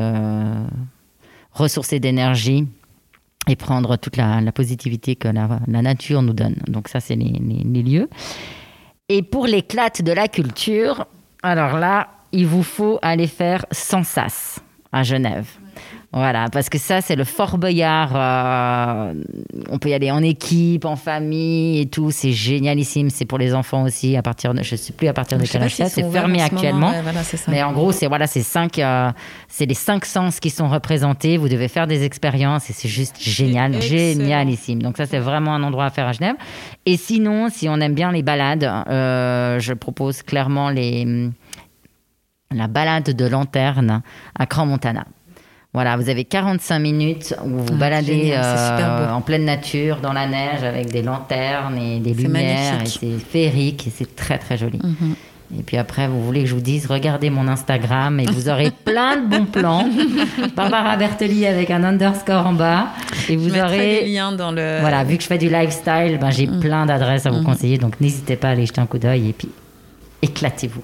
Speaker 2: ressourcer d'énergie et prendre toute la, positivité que la, la nature nous donne. Donc ça, c'est les- les lieux. Et pour l'éclate de la culture, alors là, il vous faut aller faire Sansas à Genève. Voilà, parce que ça, c'est le Fort Boyard. euh, on peut y aller en équipe, en famille et tout. C'est génialissime. C'est pour les enfants aussi. À partir de, je ne sais plus à partir de quel âge c'est. Fermé
Speaker 1: moment.
Speaker 2: actuellement.
Speaker 1: Ouais, voilà.
Speaker 2: Mais en gros, c'est voilà, c'est cinq, euh, c'est les cinq sens qui sont représentés. Vous devez faire des expériences et c'est juste génial,
Speaker 3: excellent.
Speaker 2: génialissime. Donc ça, c'est vraiment un endroit à faire à Genève. Et sinon, si on aime bien les balades, euh, je propose clairement les la balade de lanterne à Grand Montana. Voilà, vous avez 45 minutes où vous vous
Speaker 1: Ah,
Speaker 2: baladez
Speaker 1: génial,
Speaker 2: euh, en pleine nature, dans la neige, avec des lanternes et des lumières. Et c'est féerique et c'est très très joli.
Speaker 1: Mhm.
Speaker 2: Et puis après, vous voulez que je vous dise, regardez mon Instagram et vous aurez plein de bons plans. Barbara Bertoli avec un underscore en bas. Et
Speaker 1: Je
Speaker 2: vous
Speaker 1: mettrai
Speaker 2: aurez...
Speaker 1: les liens dans le.
Speaker 2: Voilà, vu que je fais du lifestyle, ben, j'ai
Speaker 1: Mm.
Speaker 2: plein d'adresses à vous
Speaker 1: Mhm.
Speaker 2: conseiller. Donc n'hésitez pas à aller jeter un coup d'œil et puis éclatez-vous.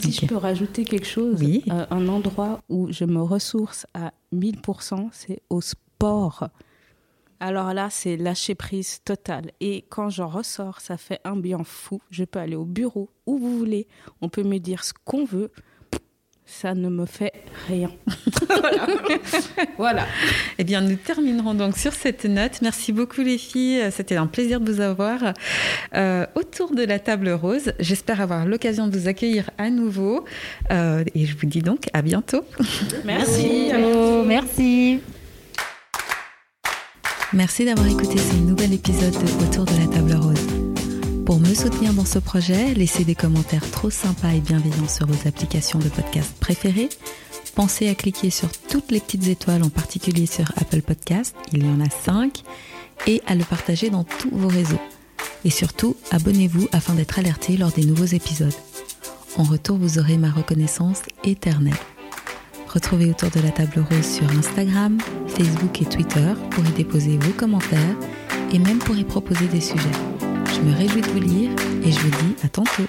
Speaker 3: Si je peux rajouter quelque chose,
Speaker 1: Oui.
Speaker 3: euh, un endroit où je me ressource à 1000%, c'est au sport. Alors là, c'est lâcher prise totale. Et quand j'en ressors, ça fait un bien fou. Je peux aller au bureau, où vous voulez. On peut me dire ce qu'on veut. Ça ne me fait rien. voilà. voilà.
Speaker 1: Eh bien, nous terminerons donc sur cette note. Merci beaucoup les filles. C'était un plaisir de vous avoir euh, autour de la table rose. J'espère avoir l'occasion de vous accueillir à nouveau. Euh, et je vous dis donc à bientôt.
Speaker 3: Merci.
Speaker 2: Merci.
Speaker 1: Merci d'avoir écouté ce nouvel épisode de Autour de la table rose. Pour me soutenir dans ce projet, laissez des commentaires trop sympas et bienveillants sur vos applications de podcast préférées. Pensez à cliquer sur toutes les petites étoiles, en particulier sur Apple Podcast, il y en a 5, et à le partager dans tous vos réseaux. Et surtout, abonnez-vous afin d'être alerté lors des nouveaux épisodes. En retour, vous aurez ma reconnaissance éternelle. Retrouvez autour de la table rose sur Instagram, Facebook et Twitter pour y déposer vos commentaires et même pour y proposer des sujets. Je me réjouis de vous lire et je vous dis à tantôt.